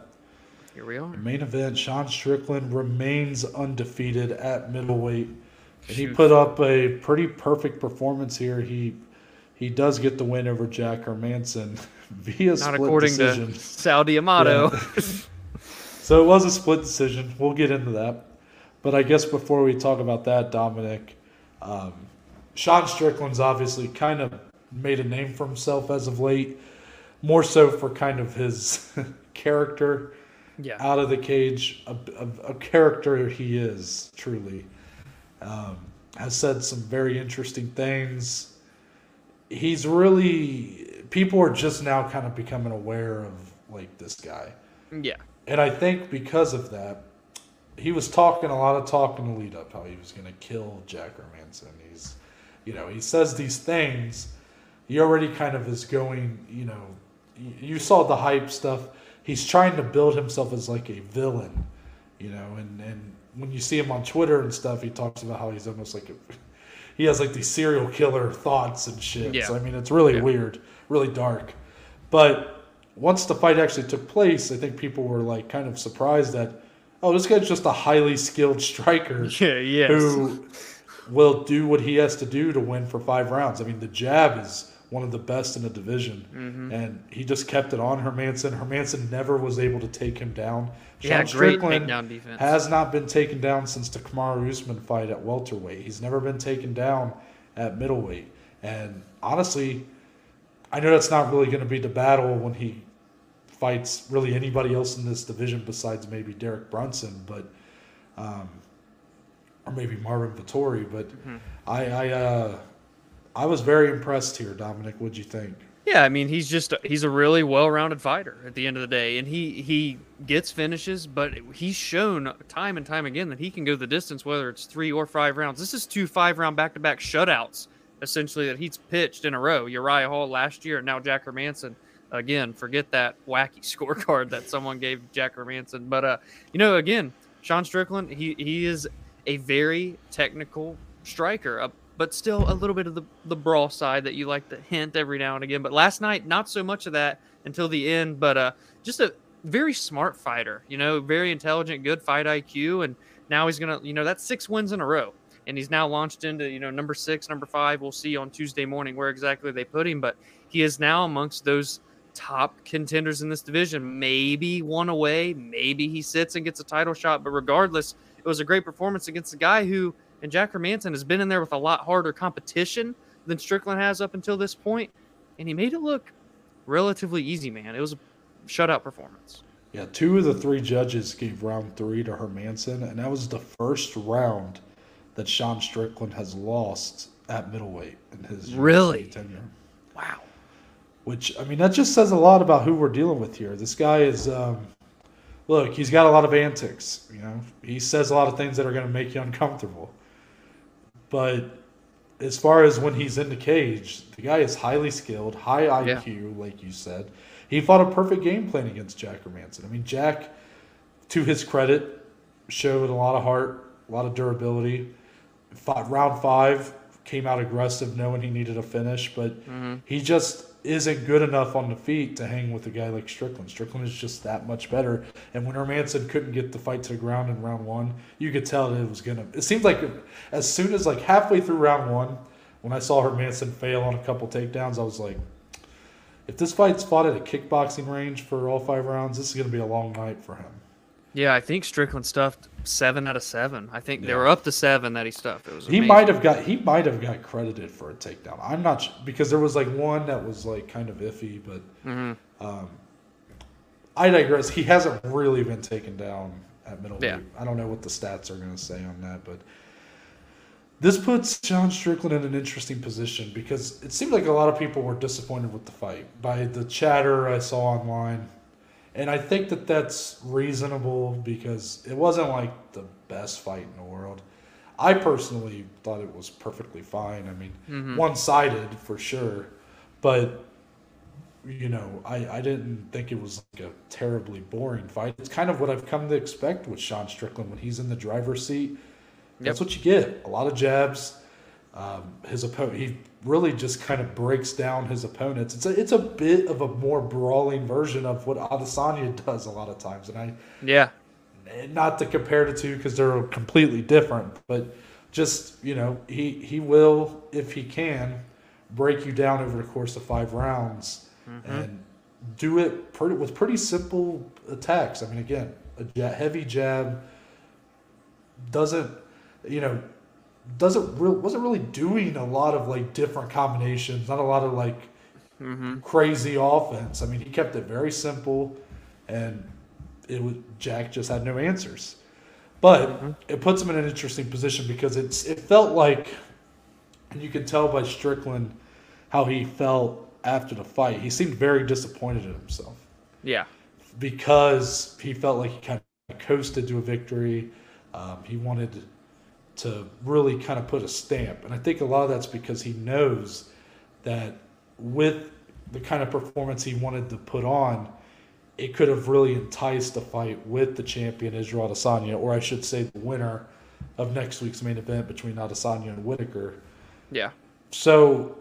Here we are. The main event, Sean Strickland remains undefeated at middleweight. And he put up a pretty perfect performance here. He he does get the win over Jack Hermansson via Not split according decision. to Sal D'Amato. So it was a split decision. We'll get into that. But I guess before we talk about that, Dominic, um, Sean Strickland's obviously kind of made a name for himself as of late, more so for kind of his character yeah. out of the cage, a, a, a character he is truly. Um, has said some very interesting things. He's really people are just now kind of becoming aware of like this guy, Yeah. and I think because of that, he was talking a lot of talk in the lead up how he was going to kill Jack Hermansson. He's, you know, he says these things. He already kind of is going, you know, you saw the hype stuff. He's trying to build himself as like a villain, you know, and and when you see him on Twitter and stuff, he talks about how he's almost like a, he has like these serial killer thoughts and shit. Yeah. So I mean, it's really Yeah. weird, really dark. But once the fight actually took place, I think people were like kind of surprised that, oh, this guy's just a highly skilled striker Yeah. Yes. who will do what he has to do to win for five rounds. I mean, the jab is one of the best in the division, Mm-hmm. and he just kept it on Hermansson. Hermansson never was able to take him down. Yeah, Sean great Strickland takedown defense. has not been taken down since the Kamaru Usman fight at welterweight. He's never been taken down at middleweight, and honestly, I know that's not really going to be the battle when he fights really anybody else in this division besides maybe Derek Brunson, but um, or maybe Marvin Vettori. But Mm-hmm. I I, uh, I was very impressed here, Dominic. What'd you think? Yeah, I mean he's just he's a really well-rounded fighter at the end of the day, and he he gets finishes, but he's shown time and time again that he can go the distance, whether it's three or five rounds. This is two five-round back-to-back shutouts, essentially that he's pitched in a row. Uriah Hall last year, and now Jack Hermansson. Again, forget that wacky scorecard that someone gave Jack Hermansson, but uh, you know, again, Sean Strickland, he he is a very technical striker, but still a little bit of the, the brawl side that you like to hint every now and again. But last night, not so much of that until the end, but uh, just a very smart fighter, you know, very intelligent, good fight IQ. And now he's going to, you know, that's six wins in a row. And he's now launched into, you know, number six, number five. We'll see on Tuesday morning where exactly they put him, but he is now amongst those top contenders in this division. Maybe one away, maybe he sits and gets a title shot, but regardless, it was a great performance against a guy who, and Jack Hermansson, has been in there with a lot harder competition than Strickland has up until this point, and he made it look relatively easy, man. It was a shutout performance. Yeah, two of the three judges gave round three to Hermansson, and that was the first round that Sean Strickland has lost at middleweight in his really tenure. Wow. Which I mean, that just says a lot about who we're dealing with here. This guy is, um, look, he's got a lot of antics. You know, he says a lot of things that are going to make you uncomfortable. But as far as when he's in the cage, the guy is highly skilled, high IQ, yeah. like you said. He fought a perfect game plan against Jack Hermansson. I mean, Jack, to his credit, showed a lot of heart, a lot of durability. Fought round five, came out aggressive, knowing he needed a finish, but mm-hmm. he just isn't good enough on the feet to hang with a guy like Strickland. Strickland is just that much better. And when Hermansson couldn't get the fight to the ground in round one, you could tell that it was gonna. It seemed like as soon as like halfway through round one, when I saw Hermansson fail on a couple takedowns, I was like, if this fight's fought at a kickboxing range for all five rounds, this is gonna be a long night for him. Yeah, I think Strickland stuffed seven out of seven. I think yeah. they were up to seven that he stuffed. It was he might have got he might have got credited for a takedown. I'm not sure, because there was like one that was like kind of iffy, but mm-hmm. um, I digress. He hasn't really been taken down at middleweight. Yeah. I don't know what the stats are going to say on that, but this puts John Strickland in an interesting position because it seemed like a lot of people were disappointed with the fight by the chatter I saw online and I think that that's reasonable because it wasn't like the best fight in the world. I personally thought it was perfectly fine. I mean, mm-hmm. one sided for sure, but you know, I, I didn't think it was like a terribly boring fight. It's kind of what I've come to expect with Sean Strickland when he's in the driver's seat. That's what you get. A lot of jabs. Um, his opponent, he really just kind of breaks down his opponents. It's a it's a bit of a more brawling version of what Adesanya does a lot of times, and I yeah, not to compare the two because they're completely different, but just you know he he will if he can break you down over the course of five rounds mm-hmm. and do it pretty with pretty simple attacks. I mean, again, a jab, heavy jab doesn't you know doesn't real wasn't really doing a lot of like different combinations, not a lot of like mm-hmm. crazy offense. I mean, he kept it very simple, and it was Jack just had no answers. But mm-hmm. it puts him in an interesting position because it's it felt like, and you can tell by Strickland how he felt after the fight. He seemed very disappointed in himself. Yeah, because he felt like he kind of coasted to a victory. Um, he wanted to really kind of put a stamp. And I think a lot of that's because he knows that with the kind of performance he wanted to put on, it could have really enticed a fight with the champion Israel Adesanya, or I should say the winner of next week's main event between Adesanya and Whittaker. Yeah. So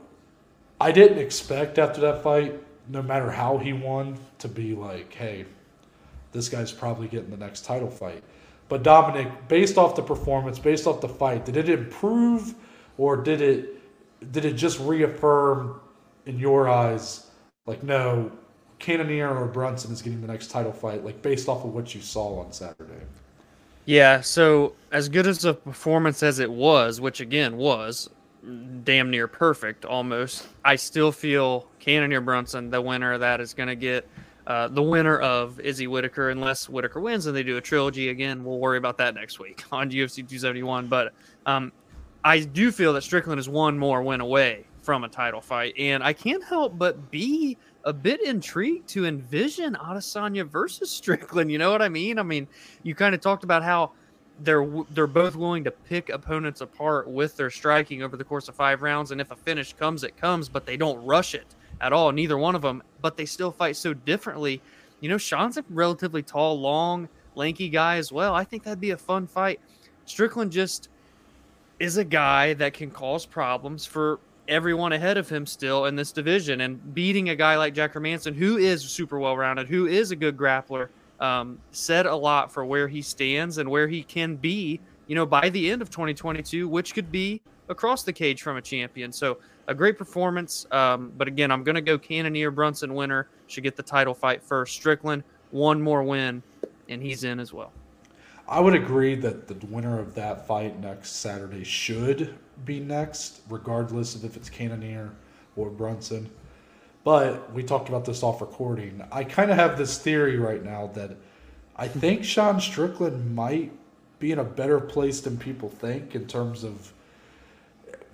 I didn't expect after that fight, no matter how he won, to be like, hey, this guy's probably getting the next title fight. But Dominic, based off the performance, based off the fight, did it improve or did it did it just reaffirm in your eyes like no, Cannonier or Brunson is getting the next title fight, like based off of what you saw on Saturday? Yeah, so as good as a performance as it was, which again was damn near perfect almost, I still feel Cannonier Brunson, the winner of that, is going to get uh, the winner of Izzy Whittaker, unless Whittaker wins and they do a trilogy again. We'll worry about that next week on UFC 271. But um, I do feel that Strickland is one more win away from a title fight, and I can't help but be a bit intrigued to envision Adesanya versus Strickland. You know what I mean? I mean, you kind of talked about how they're they're both willing to pick opponents apart with their striking over the course of five rounds, and if a finish comes, it comes, but they don't rush it at all. Neither one of them, but they still fight so differently. You know, Sean's a relatively tall, long, lanky guy as well. I think that'd be a fun fight. Strickland just is a guy that can cause problems for everyone ahead of him still in this division. And beating a guy like Jack Hermansson, who is super well rounded, who is a good grappler, um, said a lot for where he stands and where he can be, you know, by the end of 2022, which could be across the cage from a champion. So a great performance. Um, but again, I'm going to go Cannonier Brunson winner should get the title fight first. Strickland one more win, and he's in as well. I would agree that the winner of that fight next Saturday should be next, regardless of if it's Cannonier or Brunson. But we talked about this off recording. I kind of have this theory right now that I think Sean Strickland might be in a better place than people think in terms of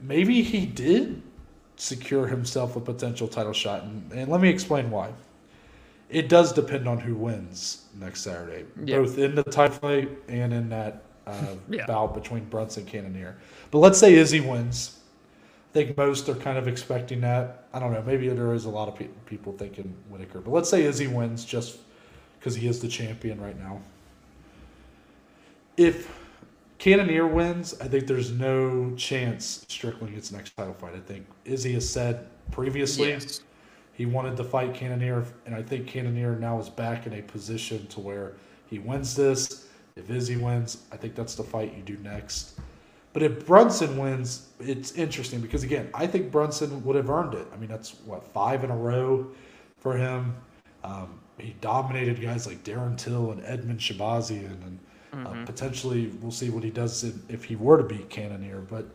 maybe he did secure himself a potential title shot. And, and let me explain why. It does depend on who wins next Saturday, Yeah. both in the title fight and in that uh, Yeah. bout between Brunson and Cannonier. But let's say Izzy wins. I think most are kind of expecting that. I don't know. Maybe there is a lot of pe- people thinking Whittaker. But let's say Izzy wins just because he is the champion right now. If Cannonier wins, I think there's no chance Strickland gets the next title fight. I think Izzy has said previously Yes. he wanted to fight Cannonier, and I think Cannonier now is back in a position to where he wins this. If Izzy wins, I think that's the fight you do next. But if Brunson wins, it's interesting because again, I think Brunson would have earned it. I mean, that's what five in a row for him. Um, he dominated guys like Darren Till and Edmen Shahbazyan, and uh, potentially we'll see what he does if, if he were to beat Cannonier. But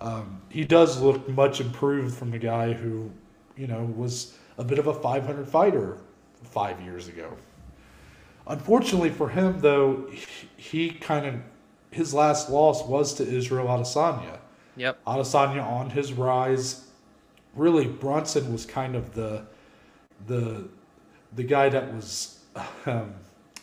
um, he does look much improved from the guy who, you know, was a bit of a 500 fighter five years ago. Unfortunately for him, though, he, he kind of his last loss was to Israel Adesanya. Yep. Adesanya on his rise. Really, Brunson was kind of the the the guy that was um,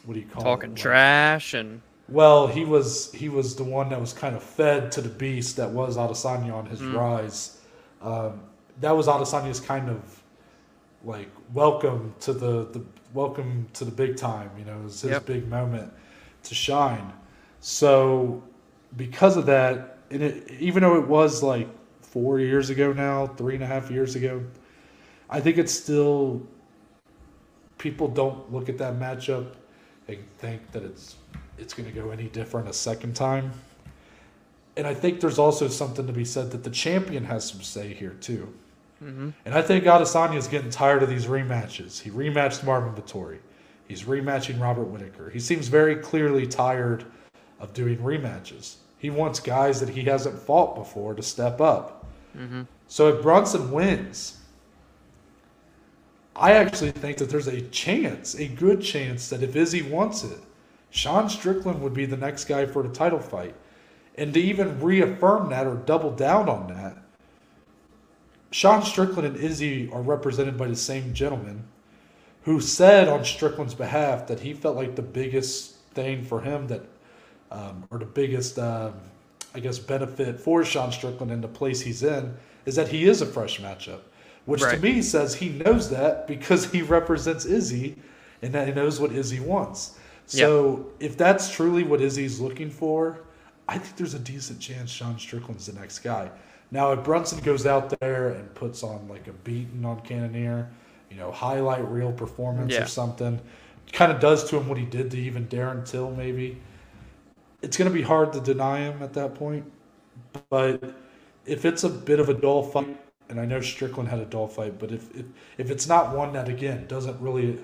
what do you call Talking it? Trash and well, he was he was the one that was kind of fed to the beast that was Adesanya on his rise. Um, that was Adesanya's kind of like welcome to the, the welcome to the big time. You know, it was his Yep. big moment to shine. So because of that, and it, even though it was like four years ago now, three and a half years ago, I think it's still people don't look at that matchup and think that it's it's going to go any different a second time. And I think there's also something to be said that the champion has some say here too. Mhm. And I think Adesanya is getting tired of these rematches. He rematched Marvin Vettori. He's rematching Robert Whittaker. He seems very clearly tired of doing rematches. He wants guys that he hasn't fought before to step up. Mhm. So if Brunson wins, I actually think that there's a chance, a good chance, that if Izzy wants it, Sean Strickland would be the next guy for the title fight. And to even reaffirm that or double down on that, Sean Strickland and Izzy are represented by the same gentleman who said on Strickland's behalf that he felt like the biggest thing for him that, um, or the biggest, um, I guess, benefit for Sean Strickland in the place he's in is that he is a fresh matchup, which to me says he knows that because he represents Izzy and that he knows what Izzy wants. So if that's truly what Izzy's looking for, I think there's a decent chance Sean Strickland's the next guy. Now, if Brunson goes out there and puts on like a beating on Cannonier, you know, highlight reel performance Yeah. or something, kind of does to him what he did to even Darren Till, maybe. It's going to be hard to deny him at that point. But if it's a bit of a dull fight, and I know Strickland had a dull fight, but if if, if it's not one that again doesn't really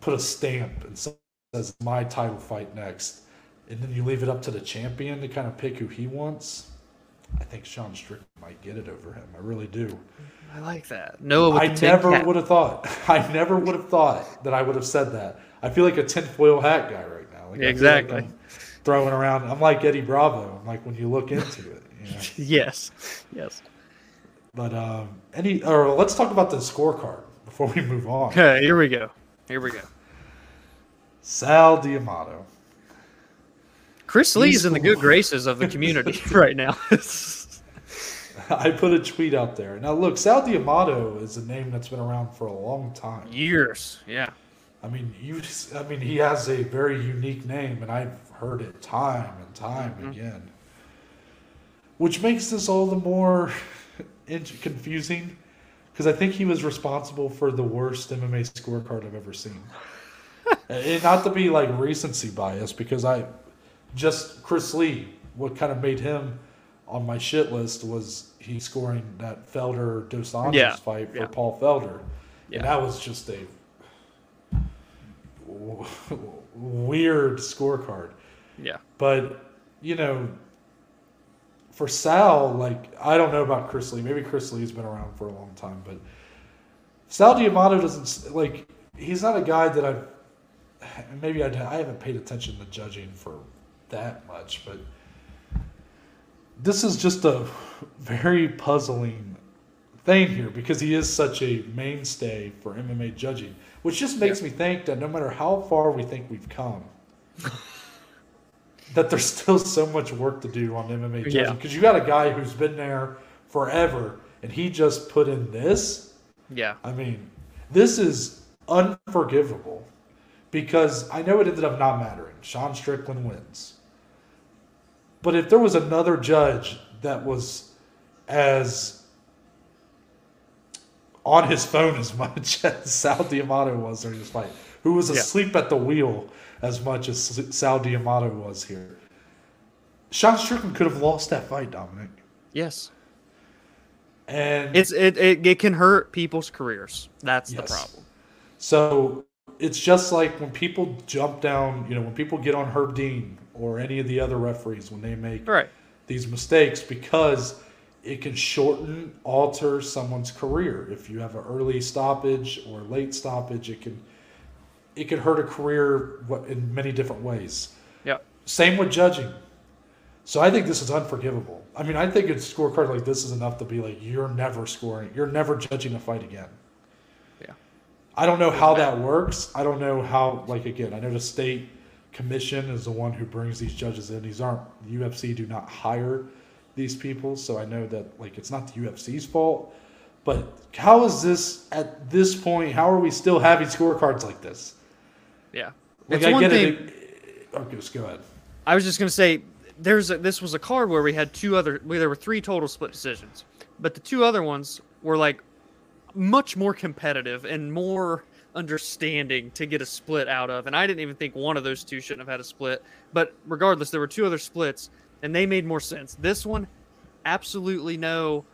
put a stamp and says my title fight next, and then you leave it up to the champion to kind of pick who he wants, I think Sean Strickland might get it over him. I really do. I like that. With I never cap. would have thought. I never would have thought that I would have said that. I feel like a tinfoil hat guy right now. Like Exactly. Throwing around. I'm like Eddie Bravo. I'm like when you look into it. You know? Yes. Yes. But um, any or let's talk about the scorecard before we move on. Okay, here we go. Here we go. Sal D'Amato. Chris Lee's in the good graces of the community right now. I put a tweet out there. Now look, Sal D'Amato is a name that's been around for a long time. Years. Yeah. I mean, you. just- I mean, he has a very unique name, and I've heard it time and time Mm-hmm. again, which makes this all the more confusing because I think he was responsible for the worst MMA scorecard I've ever seen. and not to be like recency bias, because I just Chris Lee, what kind of made him on my shit list was he scoring that Felder Dos Anjos Yeah, fight for yeah. Paul Felder. Yeah. And that was just a weird scorecard. Yeah. But, you know, for Sal, like, I don't know about Chris Lee. Maybe Chris Lee's been around for a long time, but Sal D'Amato doesn't, like, he's not a guy that I've, maybe I, I haven't paid attention to judging for that much, but this is just a very puzzling thing here because he is such a mainstay for MMA judging, which just makes me think that no matter how far we think we've come, that there's still so much work to do on MMA judging. Yeah. Because you got a guy who's been there forever, and he just put in this. Yeah. I mean, this is unforgivable because I know it ended up not mattering. Sean Strickland wins. But if there was another judge that was as on his phone as much as Sal D'Amato was during this fight, who was Yeah. asleep at the wheel as much as Sal D'Amato was here, Sean Strickland could have lost that fight, Dominic. Yes. And It's it, it it can hurt people's careers. That's the problem. So it's just like when people jump down, you know, when people get on Herb Dean or any of the other referees when they make Right. these mistakes because it can shorten, alter someone's career. If you have an early stoppage or late stoppage, it can it could hurt a career in many different ways. Yeah. Same with judging. So I think this is unforgivable. I mean, I think a scorecard like this is enough to be like, you're never scoring, you're never judging a fight again. Yeah. I don't know how that works. I don't know how, like, again, I know the state commission is the one who brings these judges in. These aren't, the UFC do not hire these people. So I know that, like, it's not the UFC's fault. But how is this, at this point, how are we still having scorecards like this? Yeah. Like, it's I one get thing. it. Okay, just go ahead. I was just gonna say there's a, this was a card where we had two other where there were three total split decisions, but the two other ones were like much more competitive and more understanding to get a split out of. And I didn't even think one of those two shouldn't have had a split. But regardless, there were two other splits and they made more sense. This one, absolutely no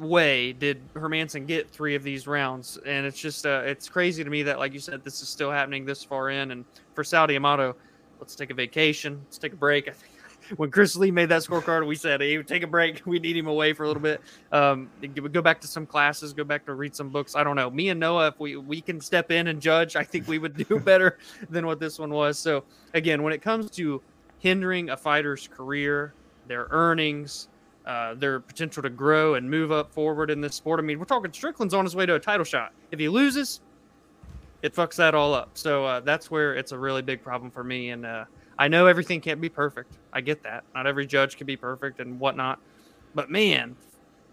way did Hermansson get three of these rounds. And it's just uh, it's crazy to me that like you said, this is still happening this far in. And for Sal D'Amato, let's take a vacation, let's take a break. I think when Chris Lee made that scorecard, we said, "Hey, take a break. We need him away for a little bit. Um, go back to some classes, go back to read some books. I don't know. Me and Noah, if we we can step in and judge, I think we would do better than what this one was. So again, when it comes to hindering a fighter's career, their earnings, uh, their potential to grow and move up forward in this sport. I mean, we're talking Strickland's on his way to a title shot. If he loses, it fucks that all up. So uh, that's where it's a really big problem for me. And uh, I know everything can't be perfect. I get that. Not every judge can be perfect and whatnot. But man,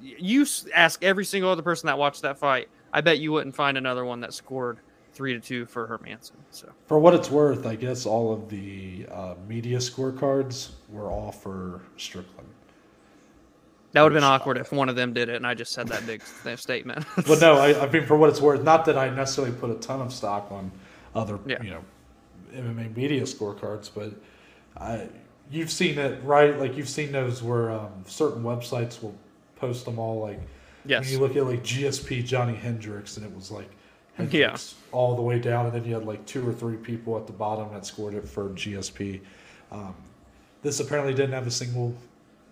you ask every single other person that watched that fight. I bet you wouldn't find another one that scored three to two for Hermansson. So For what it's worth, I guess all of the uh, media scorecards were all for Strickland. That would have been awkward if one of them did it and I just said that big statement. But no, I, I mean, for what it's worth, not that I necessarily put a ton of stock on other, Yeah. you know, MMA media scorecards, but I, you've seen it, right? Like you've seen those where um, certain websites will post them all. Like yes. when you look at like GSP Johnny Hendricks, and it was like Hendricks all the way down, and then you had like two or three people at the bottom that scored it for GSP. Um, this apparently didn't have a single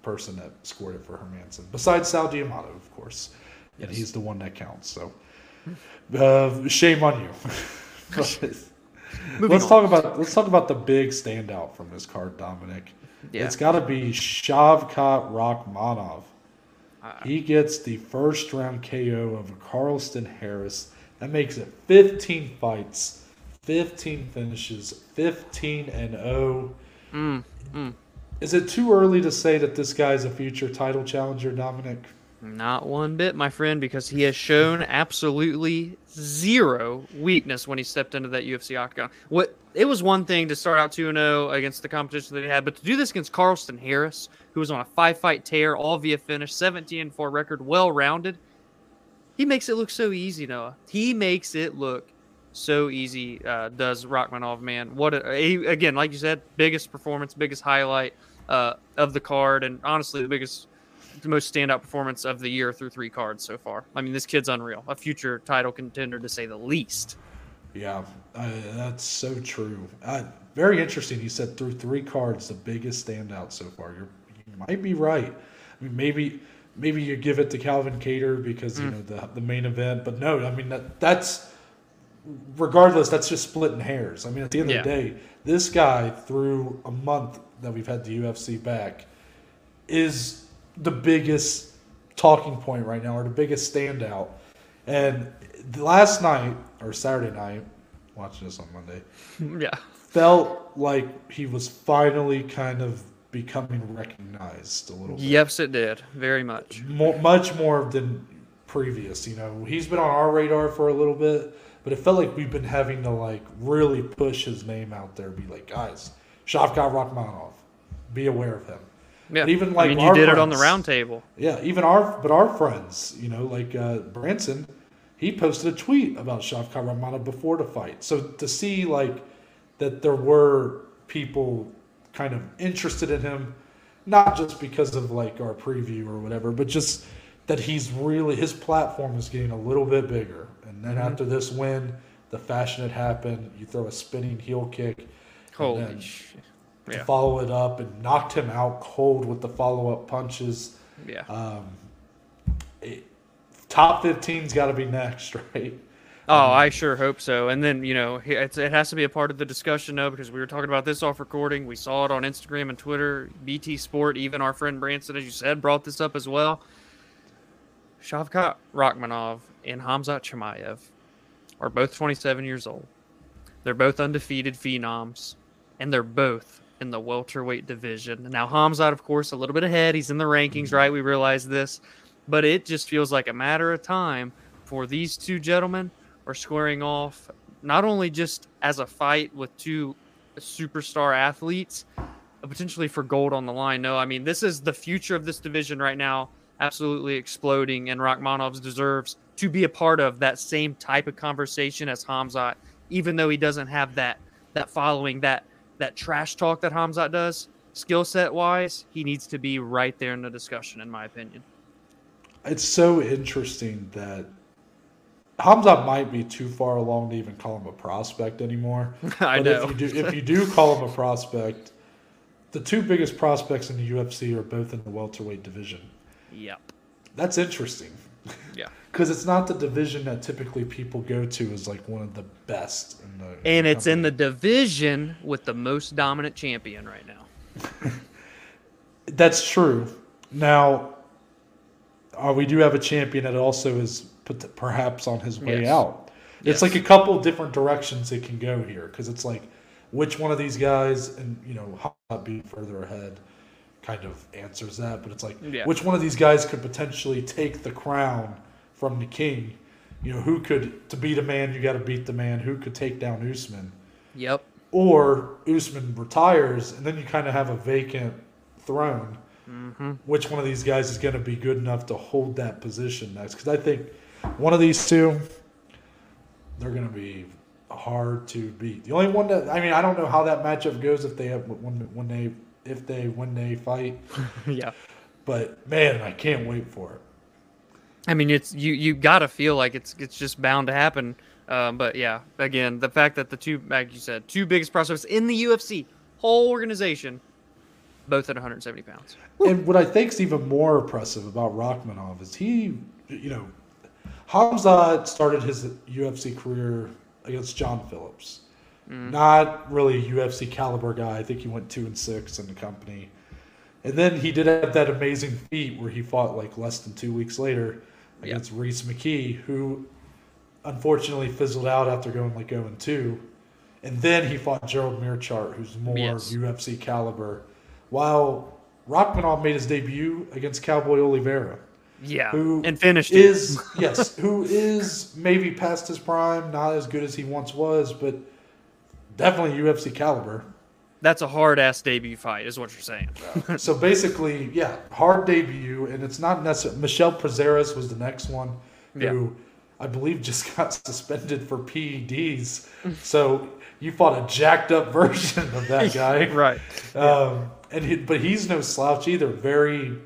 person that scored it for Hermansson, besides Sal D'Amato, of course, and Yes. he's the one that counts. So, uh, shame on you. Let's on. talk about let's talk about the big standout from this card, Dominic. Yeah. It's got to be Shavkat Rakhmonov. Uh, He gets the first round KO of Carlston Harris. That makes it 15 fights, 15 finishes, 15 and 0. mm, mm. Is it too early to say that this guy is a future title challenger, Dominic? Not one bit, my friend, because he has shown absolutely zero weakness when he stepped into that UFC octagon. What it was one thing to start out 2 0 against the competition that he had, but to do this against Carlston Harris, who was on a five fight tear, all via finish, 17 4 record, well rounded, he makes it look so easy, Noah. He makes it look so easy uh, does Rakhmonov, man. What a, he, again, like you said, biggest performance, biggest highlight uh, of the card, and honestly, the biggest, the most standout performance of the year through three cards so far. I mean, this kid's unreal, a future title contender to say the least. Yeah, uh, that's so true. Uh, very interesting. You said through three cards, the biggest standout so far. You're, you might be right. I mean, maybe maybe you give it to Calvin Kattar because you know the the main event, but no, I mean that that's regardless. That's just splitting hairs. I mean, at the end Yeah. of the day, this guy through a month that we've had the UFC back is the biggest talking point right now, or the biggest standout. And last night or Saturday night, watching this on Monday, yeah, felt like he was finally kind of becoming recognized a little bit. yes, it did very much. More, much more than previous. You know, he's been on our radar for a little bit, but it felt like we've been having to like really push his name out there. Be like, guys, Shavkat Rakhmonov, be aware of him. Yeah, But even I like mean, you did it on the friends- round table. Yeah, even our but our friends, you know, like uh, Branson, he posted a tweet about Shavkat Rakhmonov before the fight. So to see like that there were people kind of interested in him, not just because of like our preview or whatever, but just that he's really his platform is getting a little bit bigger. And then Mm-hmm. after this win, the fashion had happened. You throw a spinning heel kick. Holy shit! To follow it up and knocked him out cold with the follow up punches. Yeah. Um, it, top 15's got to be next, right? Oh, I sure hope so. And then you know, it's, it has to be a part of the discussion though, because we were talking about this off recording. We saw it on Instagram and Twitter. BT Sport, even our friend Branson, as you said, brought this up as well. Shavkat Rakhmonov and Hamzat Chimaev are both 27 years old. They're both undefeated phenoms, and they're both in the welterweight division. Now, Hamzat, of course, a little bit ahead. He's in the rankings, mm-hmm. right? We realize this, but it just feels like a matter of time for these two gentlemen are squaring off not only just as a fight with two superstar athletes, but potentially for gold on the line. No, I mean this is the future of this division right now, absolutely exploding, and Rakhmonovs deserves to be a part of that same type of conversation as Hamzat, even though he doesn't have that that following, that that trash talk that Hamzat does. Skill set wise, he needs to be right there in the discussion, in my opinion. It's so interesting that Hamza might be too far along to even call him a prospect anymore. I but know. If you, do, if you do call him a prospect, the two biggest prospects in the UFC are both in the welterweight division. Yep. That's interesting. Yeah. Because it's not the division that typically people go to is like one of the best. In the, And it's in the division with the most dominant champion right now. That's true. Now, uh, we do have a champion that also is put- perhaps on his way Yes. out. Yes. It's like a couple different directions it can go here because it's like which one of these guys, and you know, how being further ahead kind of answers that, but it's like Yeah. which one of these guys could potentially take the crown from the king? You know, who could to beat a man, you got to beat the man. Who could take down Usman? Yep. or Usman retires, and then you kind of have a vacant throne. Mm-hmm. Which one of these guys is going to be good enough to hold that position next? Because I think one of these two, they're going to be hard to beat. The only one that I mean, I don't know how that matchup goes if they have when when they if they when they fight, yeah. but man, I can't wait for it. I mean, it's you. You gotta feel like it's it's just bound to happen. Um, but yeah, again, the fact that the two, like you said, two biggest prospects in the UFC, whole organization, both at 170 pounds. And what I think is even more impressive about Rakhmonov is he, you know, Hamza started his UFC career against John Phillips. Not really a UFC caliber guy. I think he went two and six in the company. And then he did have that amazing feat where he fought like less than two weeks later against Rhys McKee, who unfortunately fizzled out after going like 0 and 2. And then he fought Gerald Meerschaert, who's more Yes. UFC caliber. While Rakhmonov made his debut against Cowboy Oliveira, Yeah, who and finished it. is yes, who is maybe past his prime, not as good as he once was, but definitely UFC caliber. That's a hard ass debut fight, is what you're saying. so basically, yeah, hard debut, and it's not necessarily. Michel Prazeres was the next one, who I believe, just got suspended for PEDs. so you fought a jacked up version of that guy, right? Um, and he, but he's no slouch either. Very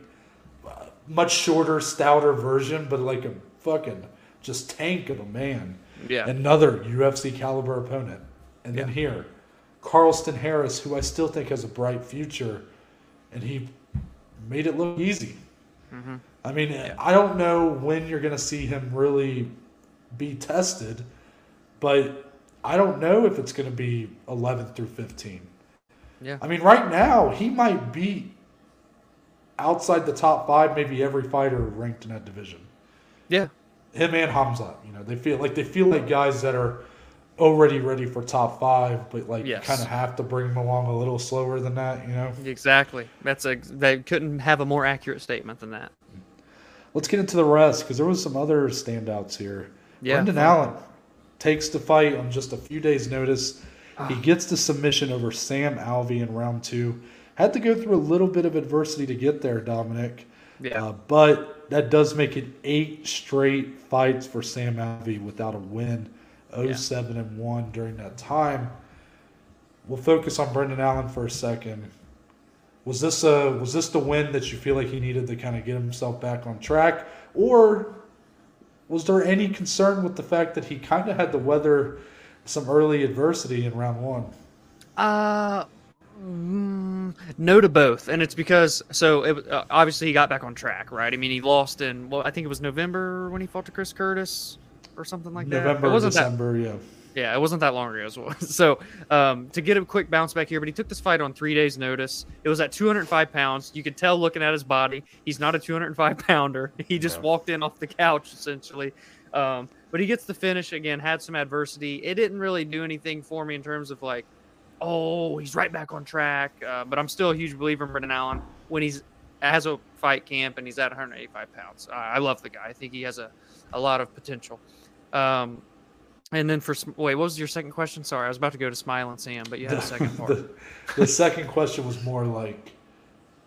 uh, much shorter, stouter version, but like a fucking just tank of a man. Yeah. Another UFC caliber opponent. And then here, Carlston Harris, who I still think has a bright future, and he made it look easy. Mm-hmm. I mean, I don't know when you're going to see him really be tested, but I don't know if it's going to be 11 through 15. Yeah. I mean, right now, he might be outside the top five, maybe every fighter ranked in that division. Yeah. Him and Hamza, you know, they feel like they feel like guys that are already ready for top five, but like Yes. you kind of have to bring them along a little slower than that, you know. Exactly. That's a they couldn't have a more accurate statement than that. Let's get into the rest because there was some other standouts here. Yeah. Brendan Allen takes the fight on just a few days' notice. Ah. He gets the submission over Sam Alvey in round two. Had to go through a little bit of adversity to get there, Dominic. Yeah. Uh, but that does make it eight straight fights for Sam Alvey without a win, 07 and 1 during that time. We'll focus on Brendan Allen for a second. Was this a was this the win that you feel like he needed to kind of get himself back on track, or was there any concern with the fact that he kind of had to weather some early adversity in round one? Uh, mm, no to both, and it's because so it, uh, obviously he got back on track, right? I mean, he lost in well, I think it was November when he fought to Chris Curtis or something like that. November, wasn't that yeah. Yeah, it wasn't that long ago as well. So um, to get a quick bounce back here, but he took this fight on three days' notice. It was at 205 pounds. You could tell looking at his body, he's not a 205 pounder. He just Yeah. walked in off the couch essentially. Um, but he gets the finish again. Had some adversity. It didn't really do anything for me in terms of like, oh, he's right back on track. Uh, but I'm still a huge believer in Brendan Allen when he's has a fight camp and he's at 185 pounds. I, I love the guy. I think he has a, a lot of potential. Um, and then for wait, what was your second question? Sorry, I was about to go to Smile and Sam, but you had a second part. the, the second question was more like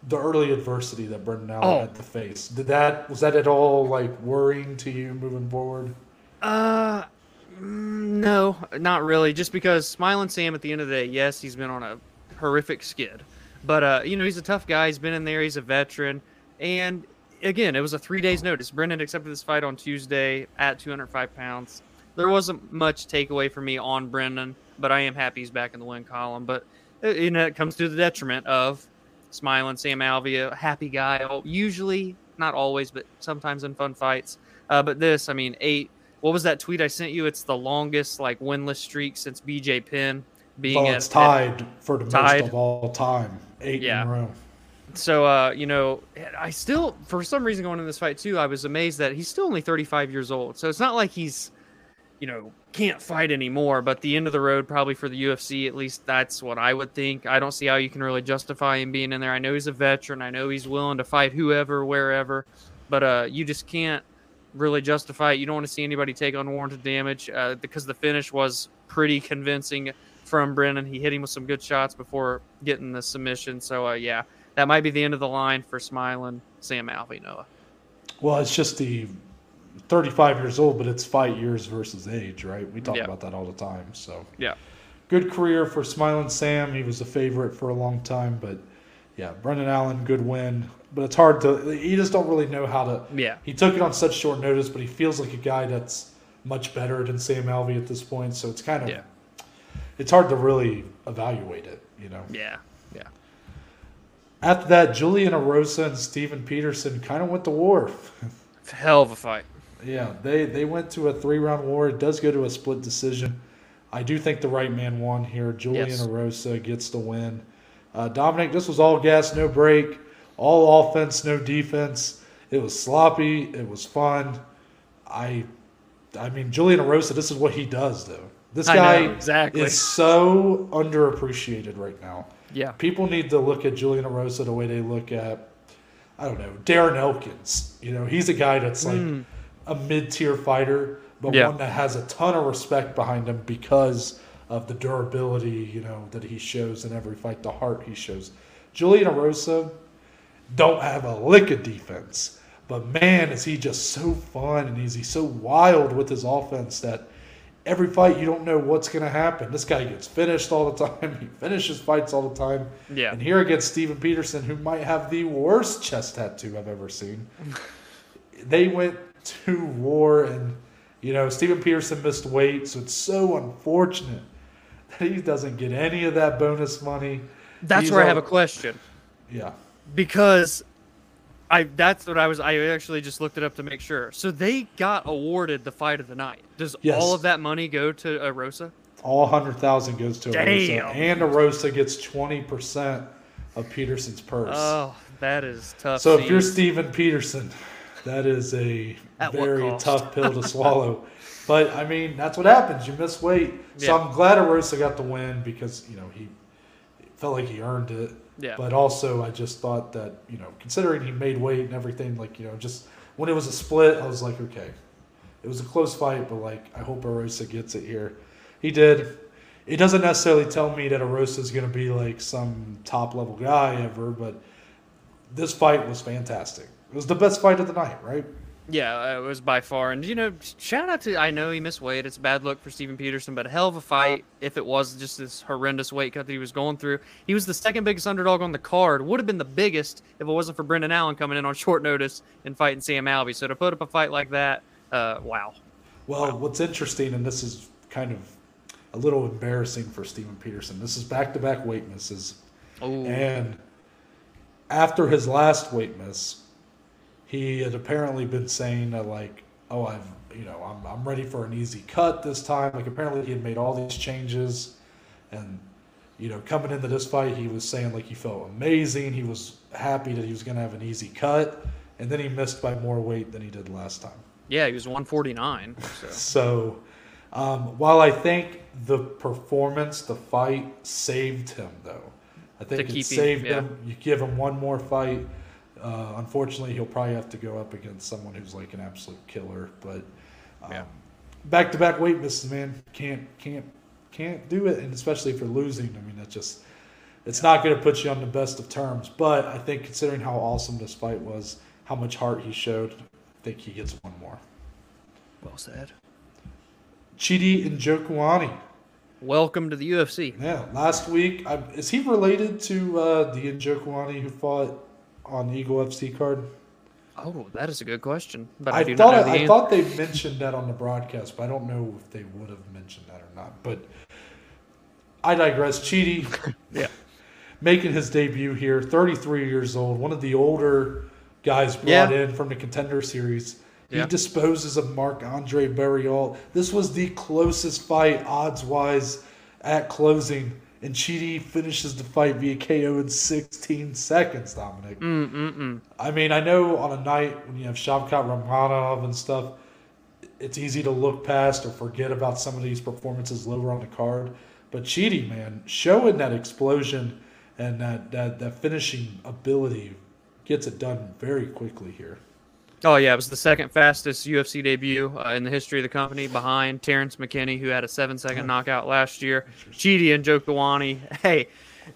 the early adversity that Brendan Allen Oh. had to face. Did that was that at all like worrying to you moving forward? Uh, mm, no, not really. Just because Smile and Sam, at the end of the day, yes, he's been on a horrific skid, but uh, you know, he's a tough guy. He's been in there. He's a veteran, and again, it was a three days notice. Brendan accepted this fight on Tuesday at 205 pounds. There wasn't much takeaway for me on Brendan, but I am happy he's back in the win column. But you know, it comes to the detriment of Smiling Sam Alvey, a happy guy. Usually, not always, but sometimes in fun fights. Uh, but this, I mean, eight. What was that tweet I sent you? It's the longest like winless streak since BJ Penn being Well, at, it's tied for the tied. most of all time, eight Yeah. in a row. So, uh, you know, I still, for some reason, going into this fight too, I was amazed that he's still only 35 years old. So it's not like he's, you know, can't fight anymore. But the end of the road, probably for the UFC, at least that's what I would think. I don't see how you can really justify him being in there. I know he's a veteran. I know he's willing to fight whoever, wherever. But uh, you just can't really justify it. You don't want to see anybody take unwarranted damage uh, because the finish was pretty convincing from Brendan. He hit him with some good shots before getting the submission. So, uh, yeah, that might be the end of the line for Smiling Sam Alvey, Noah. Well, it's just the 35 years old, but it's fight years versus age, right? We talk Yeah. about that all the time. So Yeah. good career for Smiling Sam. He was a favorite for a long time, but yeah, Brendan Allen, good win. But it's hard to. You just don't really know how to. Yeah. He took it on such short notice, but he feels like a guy that's much better than Sam Alvey at this point. So it's kind of. Yeah. It's hard to really evaluate it, you know. Yeah. After that, Julian Erosa and Steven Peterson kind of went to war. Hell of a fight. Yeah, they they went to a three round war. It does go to a split decision. I do think the right man won here. Julian Yes. Erosa gets the win. Uh, Dominic, this was all gas, no break, all offense, no defense. It was sloppy. It was fun. I, I mean, Julian Erosa. This is what he does, though. This guy know, exactly. is so underappreciated right now. Yeah. People need to look at Julian Erosa the way they look at, I don't know, Darren Elkins. You know, he's a guy that's like Mm. a mid tier fighter, but Yeah. one that has a ton of respect behind him because of the durability, you know, that he shows in every fight, the heart he shows. Julian Erosa don't have a lick of defense, But man, is he just so fun and is he so wild with his offense that every fight you don't know what's going to happen. This guy gets finished all the time. He finishes fights all the time. Yeah. And here against Steven Peterson, who might have the worst chest tattoo I've ever seen. they went to war, and you know Steven Peterson missed weight, so it's so unfortunate that he doesn't get any of that bonus money. That's He's where I have a question Yeah. because I that's what I was I actually just looked it up to make sure. So they got awarded the fight of the night. Does Yes. all of that money go to Erosa? All hundred thousand goes to Erosa, Damn. and Erosa gets twenty percent of Peterson's purse. Oh, that is tough. So if you're. Steven Peterson, that is a At what very cost? tough pill to swallow. But I mean, that's what happens. You miss weight. So Yeah. I'm glad Erosa got the win because you know he felt like he earned it. Yeah. But also, I just thought that you know, considering he made weight and everything, like you know, just when it was a split, I was like, okay, it was a close fight, but like I hope Erosa gets it here. He did. It doesn't necessarily tell me that Erosa is going to be like some top level guy ever, but this fight was fantastic. It was the best fight of the night, right? Yeah, it was by far. And, you know, shout out to, I know he missed weight. It's a bad look for Steven Peterson, but a hell of a fight if it was just this horrendous weight cut that he was going through. He was the second biggest underdog on the card. Would have been the biggest if it wasn't for Brendan Allen coming in on short notice and fighting Sam Alvey. So to put up a fight like that, uh, wow. Well, what's interesting, and this is kind of a little embarrassing for Steven Peterson, this is back to back weight misses. Oh, And after his last weight miss, he had apparently been saying that like, oh, I've you know, I'm I'm ready for an easy cut this time. Like apparently he had made all these changes, and you know, coming into this fight, he was saying like he felt amazing. He was happy that he was going to have an easy cut, and then he missed by more weight than he did last time. yeah, he was 149. So. So, um, while I think the performance, the fight saved him, though, I think it keep him, saved yeah. him. You give him one more fight. Uh, unfortunately, he'll probably have to go up against someone who's like an absolute killer. But um, Yeah. back-to-back weight misses, man, can't can't can't do it, and especially if you're losing. I mean, that's just it's not going to put you on the best of terms. But I think considering how awesome this fight was, how much heart he showed, I think he gets one more. Well said. Chidi Njokuani. Welcome to the UFC. Yeah, last week, I, is he related to uh, the Njokuani who fought on the Eagle FC card? Oh, that is a good question. But I, I, thought I, thought they mentioned that on the broadcast, but I don't know if they would have mentioned that or not. But I digress. Chidi, Yeah. making his debut here, 33 years old, one of the older guys brought Yeah. in from the contender series. He Yeah. disposes of Marc Andre Barriault. This was the closest fight, odds wise, at closing. And Chidi finishes the fight via KO in 16 seconds, Dominic. Mm mm mm. I mean, I know on a night when you have Shavkat Rakhmonov and stuff, it's easy to look past or forget about some of these performances lower on the card. But Chidi, man, showing that explosion and that, that, that finishing ability gets it done very quickly here. Oh yeah, it was the second fastest UFC debut uh, in the history of the company, behind Terrence McKinney, who had a seven-second knockout last year. Chidi Njokuani. Hey,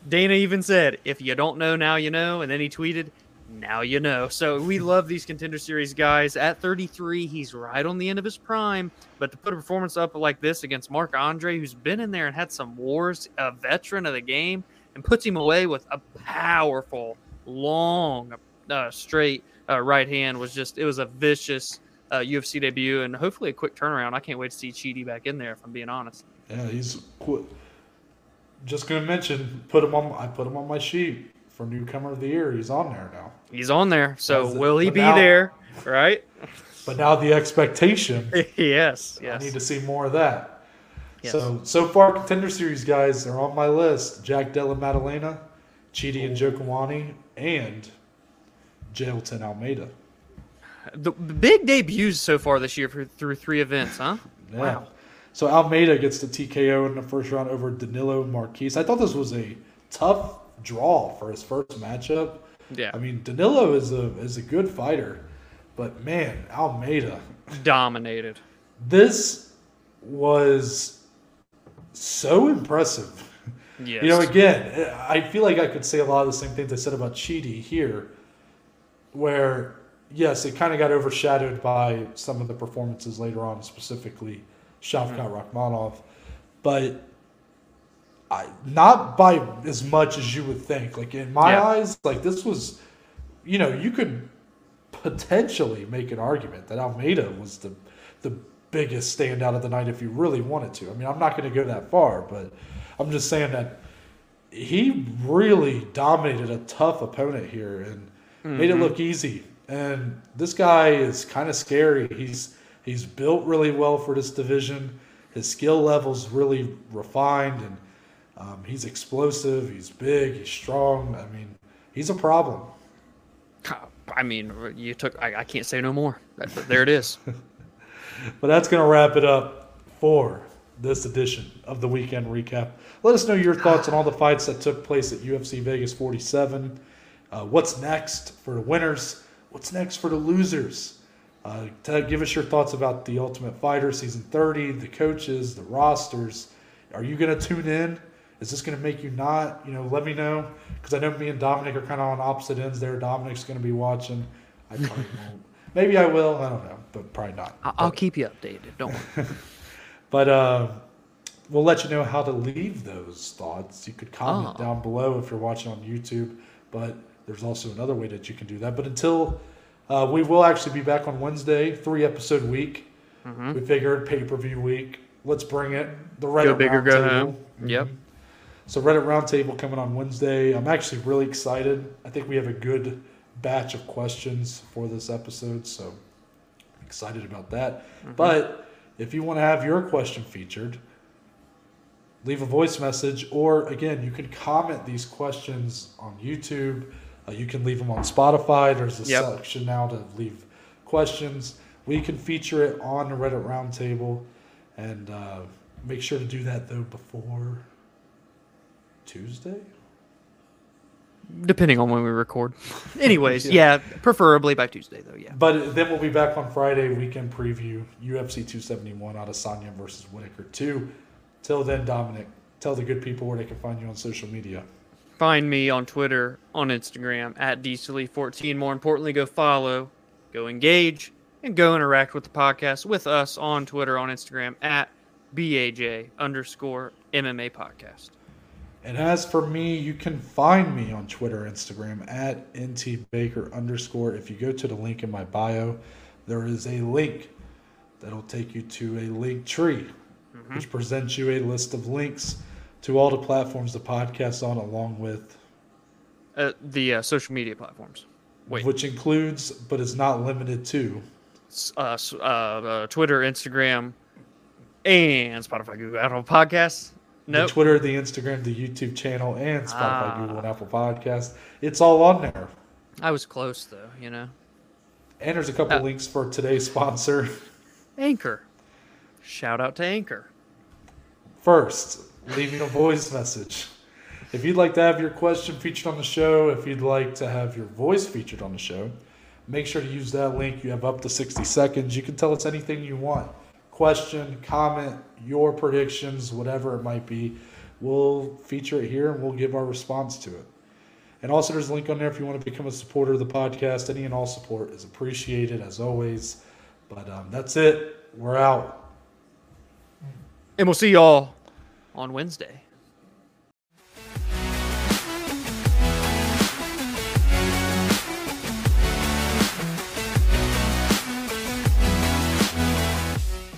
Dana even said, "If you don't know now, you know." And then he tweeted, "Now you know." So we love these contender series guys. At 33, he's right on the end of his prime. But to put a performance up like this against Marc Andre, who's been in there and had some wars, a veteran of the game, and puts him away with a powerful, long, uh, straight uh, right hand was just it was a vicious uh, UFC debut and hopefully a quick turnaround. I can't wait to see Chidi back in there. If I'm being honest. Yeah, he's qu- just going to mention, put him on. I put him on my sheet for newcomer of the year. He's on there now. He's on there. So That's it. will he be now- there? Right? But now the expectation yes. Yes. I need to see more of that. Yes. So so far, contender series guys are on my list: Jack Della Maddalena, Chidi Njokuani, and Jailton Almeida. the big debuts so far this year for, through three events, huh? Yeah. Wow. So Almeida gets the TKO in the first round over Danilo Marques. I thought this was a tough draw for his first matchup. Yeah. I mean, Danilo is a is a good fighter, but man, Almeida, Dominated. this was so impressive. Yes. You know, again, I feel like I could say a lot of the same things I said about Chidi here, where yes, it kind of got overshadowed by some of the performances later on, specifically Shavkat Mm-hmm. Rakhmonov, but I, not by as much as you would think. Like in my Yeah. eyes, like this was, you know, you could potentially make an argument that Almeida was the the biggest standout of the night if you really wanted to. I mean, I'm not going to go that far, but I'm just saying that he really dominated a tough opponent here and made it look easy. And this guy is kind of scary. He's he's built really well for this division. His skill level's really refined, and um, he's explosive. He's big. He's strong. I mean, he's a problem. I mean, you took. I, I can't say no more. There it is. But that's going to wrap it up for this edition of the weekend recap. Let us know your thoughts on all the fights that took place at UFC Vegas 47. Uh, what's next for the winners? What's next for the losers? Uh, to give us your thoughts about the Ultimate Fighter season 30, the coaches, the rosters. Are you going to tune in? Is this going to make you not? You know, let me know because I know me and Dominic are kind of on opposite ends there. Dominic's going to be watching. I probably won't. Maybe I will. I don't know, but probably not. I'll keep you updated. Don't worry. But uh, we'll let you know how to leave those thoughts. You could comment Oh. down below if you're watching on YouTube, but there's also another way that you can do that. But until uh, we will actually be back on Wednesday, three episode week. Mm-hmm. We figured pay per view week. Let's bring it. The Reddit Go big or go home. Yep. Mhm. So Reddit Roundtable coming on Wednesday. I'm actually really excited. I think we have a good batch of questions for this episode, so I'm excited about that. But if you want to have your question featured, leave a voice message, or again, you can comment these questions on YouTube. Uh, you can leave them on Spotify. There's a Yep. section now to leave questions. We can feature it on the Reddit Roundtable, and uh, make sure to do that though before Tuesday. Depending on when we record. Anyways, yeah, preferably by Tuesday though. Yeah. But then we'll be back on Friday, weekend preview, UFC 271, Adesanya versus Whittaker 2. Till then, Dominic, tell the good people where they can find you on social media. Find me on Twitter, on Instagram at DCLE14. More importantly, go follow, go engage, and go interact with the podcast with us on Twitter, on Instagram at BAJ underscore MMA podcast. And as for me, you can find me on Twitter, Instagram at ntbaker underscore. If you go to the link in my bio, there is a link that'll take you to a link tree, mm-hmm. which presents you a list of links to all the platforms the podcast on, along with Uh, the uh, social media platforms. Wait. which includes but is not limited to Uh, uh, uh, Twitter, Instagram, and Spotify, Google, Apple Podcasts. the Nope. Twitter, the Instagram, the YouTube channel, and Spotify, Ah. Google, and Apple Podcast. It's all on there. I was close though, you know. And there's a couple Uh. links for today's sponsor. Anchor. Shout out to Anchor. First, leaving a voice message. If you'd like to have your question featured on the show, if you'd like to have your voice featured on the show, make sure to use that link. You have up to 60 seconds. You can tell us anything you want question, comment, your predictions, whatever it might be. We'll feature it here and we'll give our response to it. And also, there's a link on there if you want to become a supporter of the podcast. Any and all support is appreciated as always. But um, that's it. We're out. And we'll see y'all on Wednesday.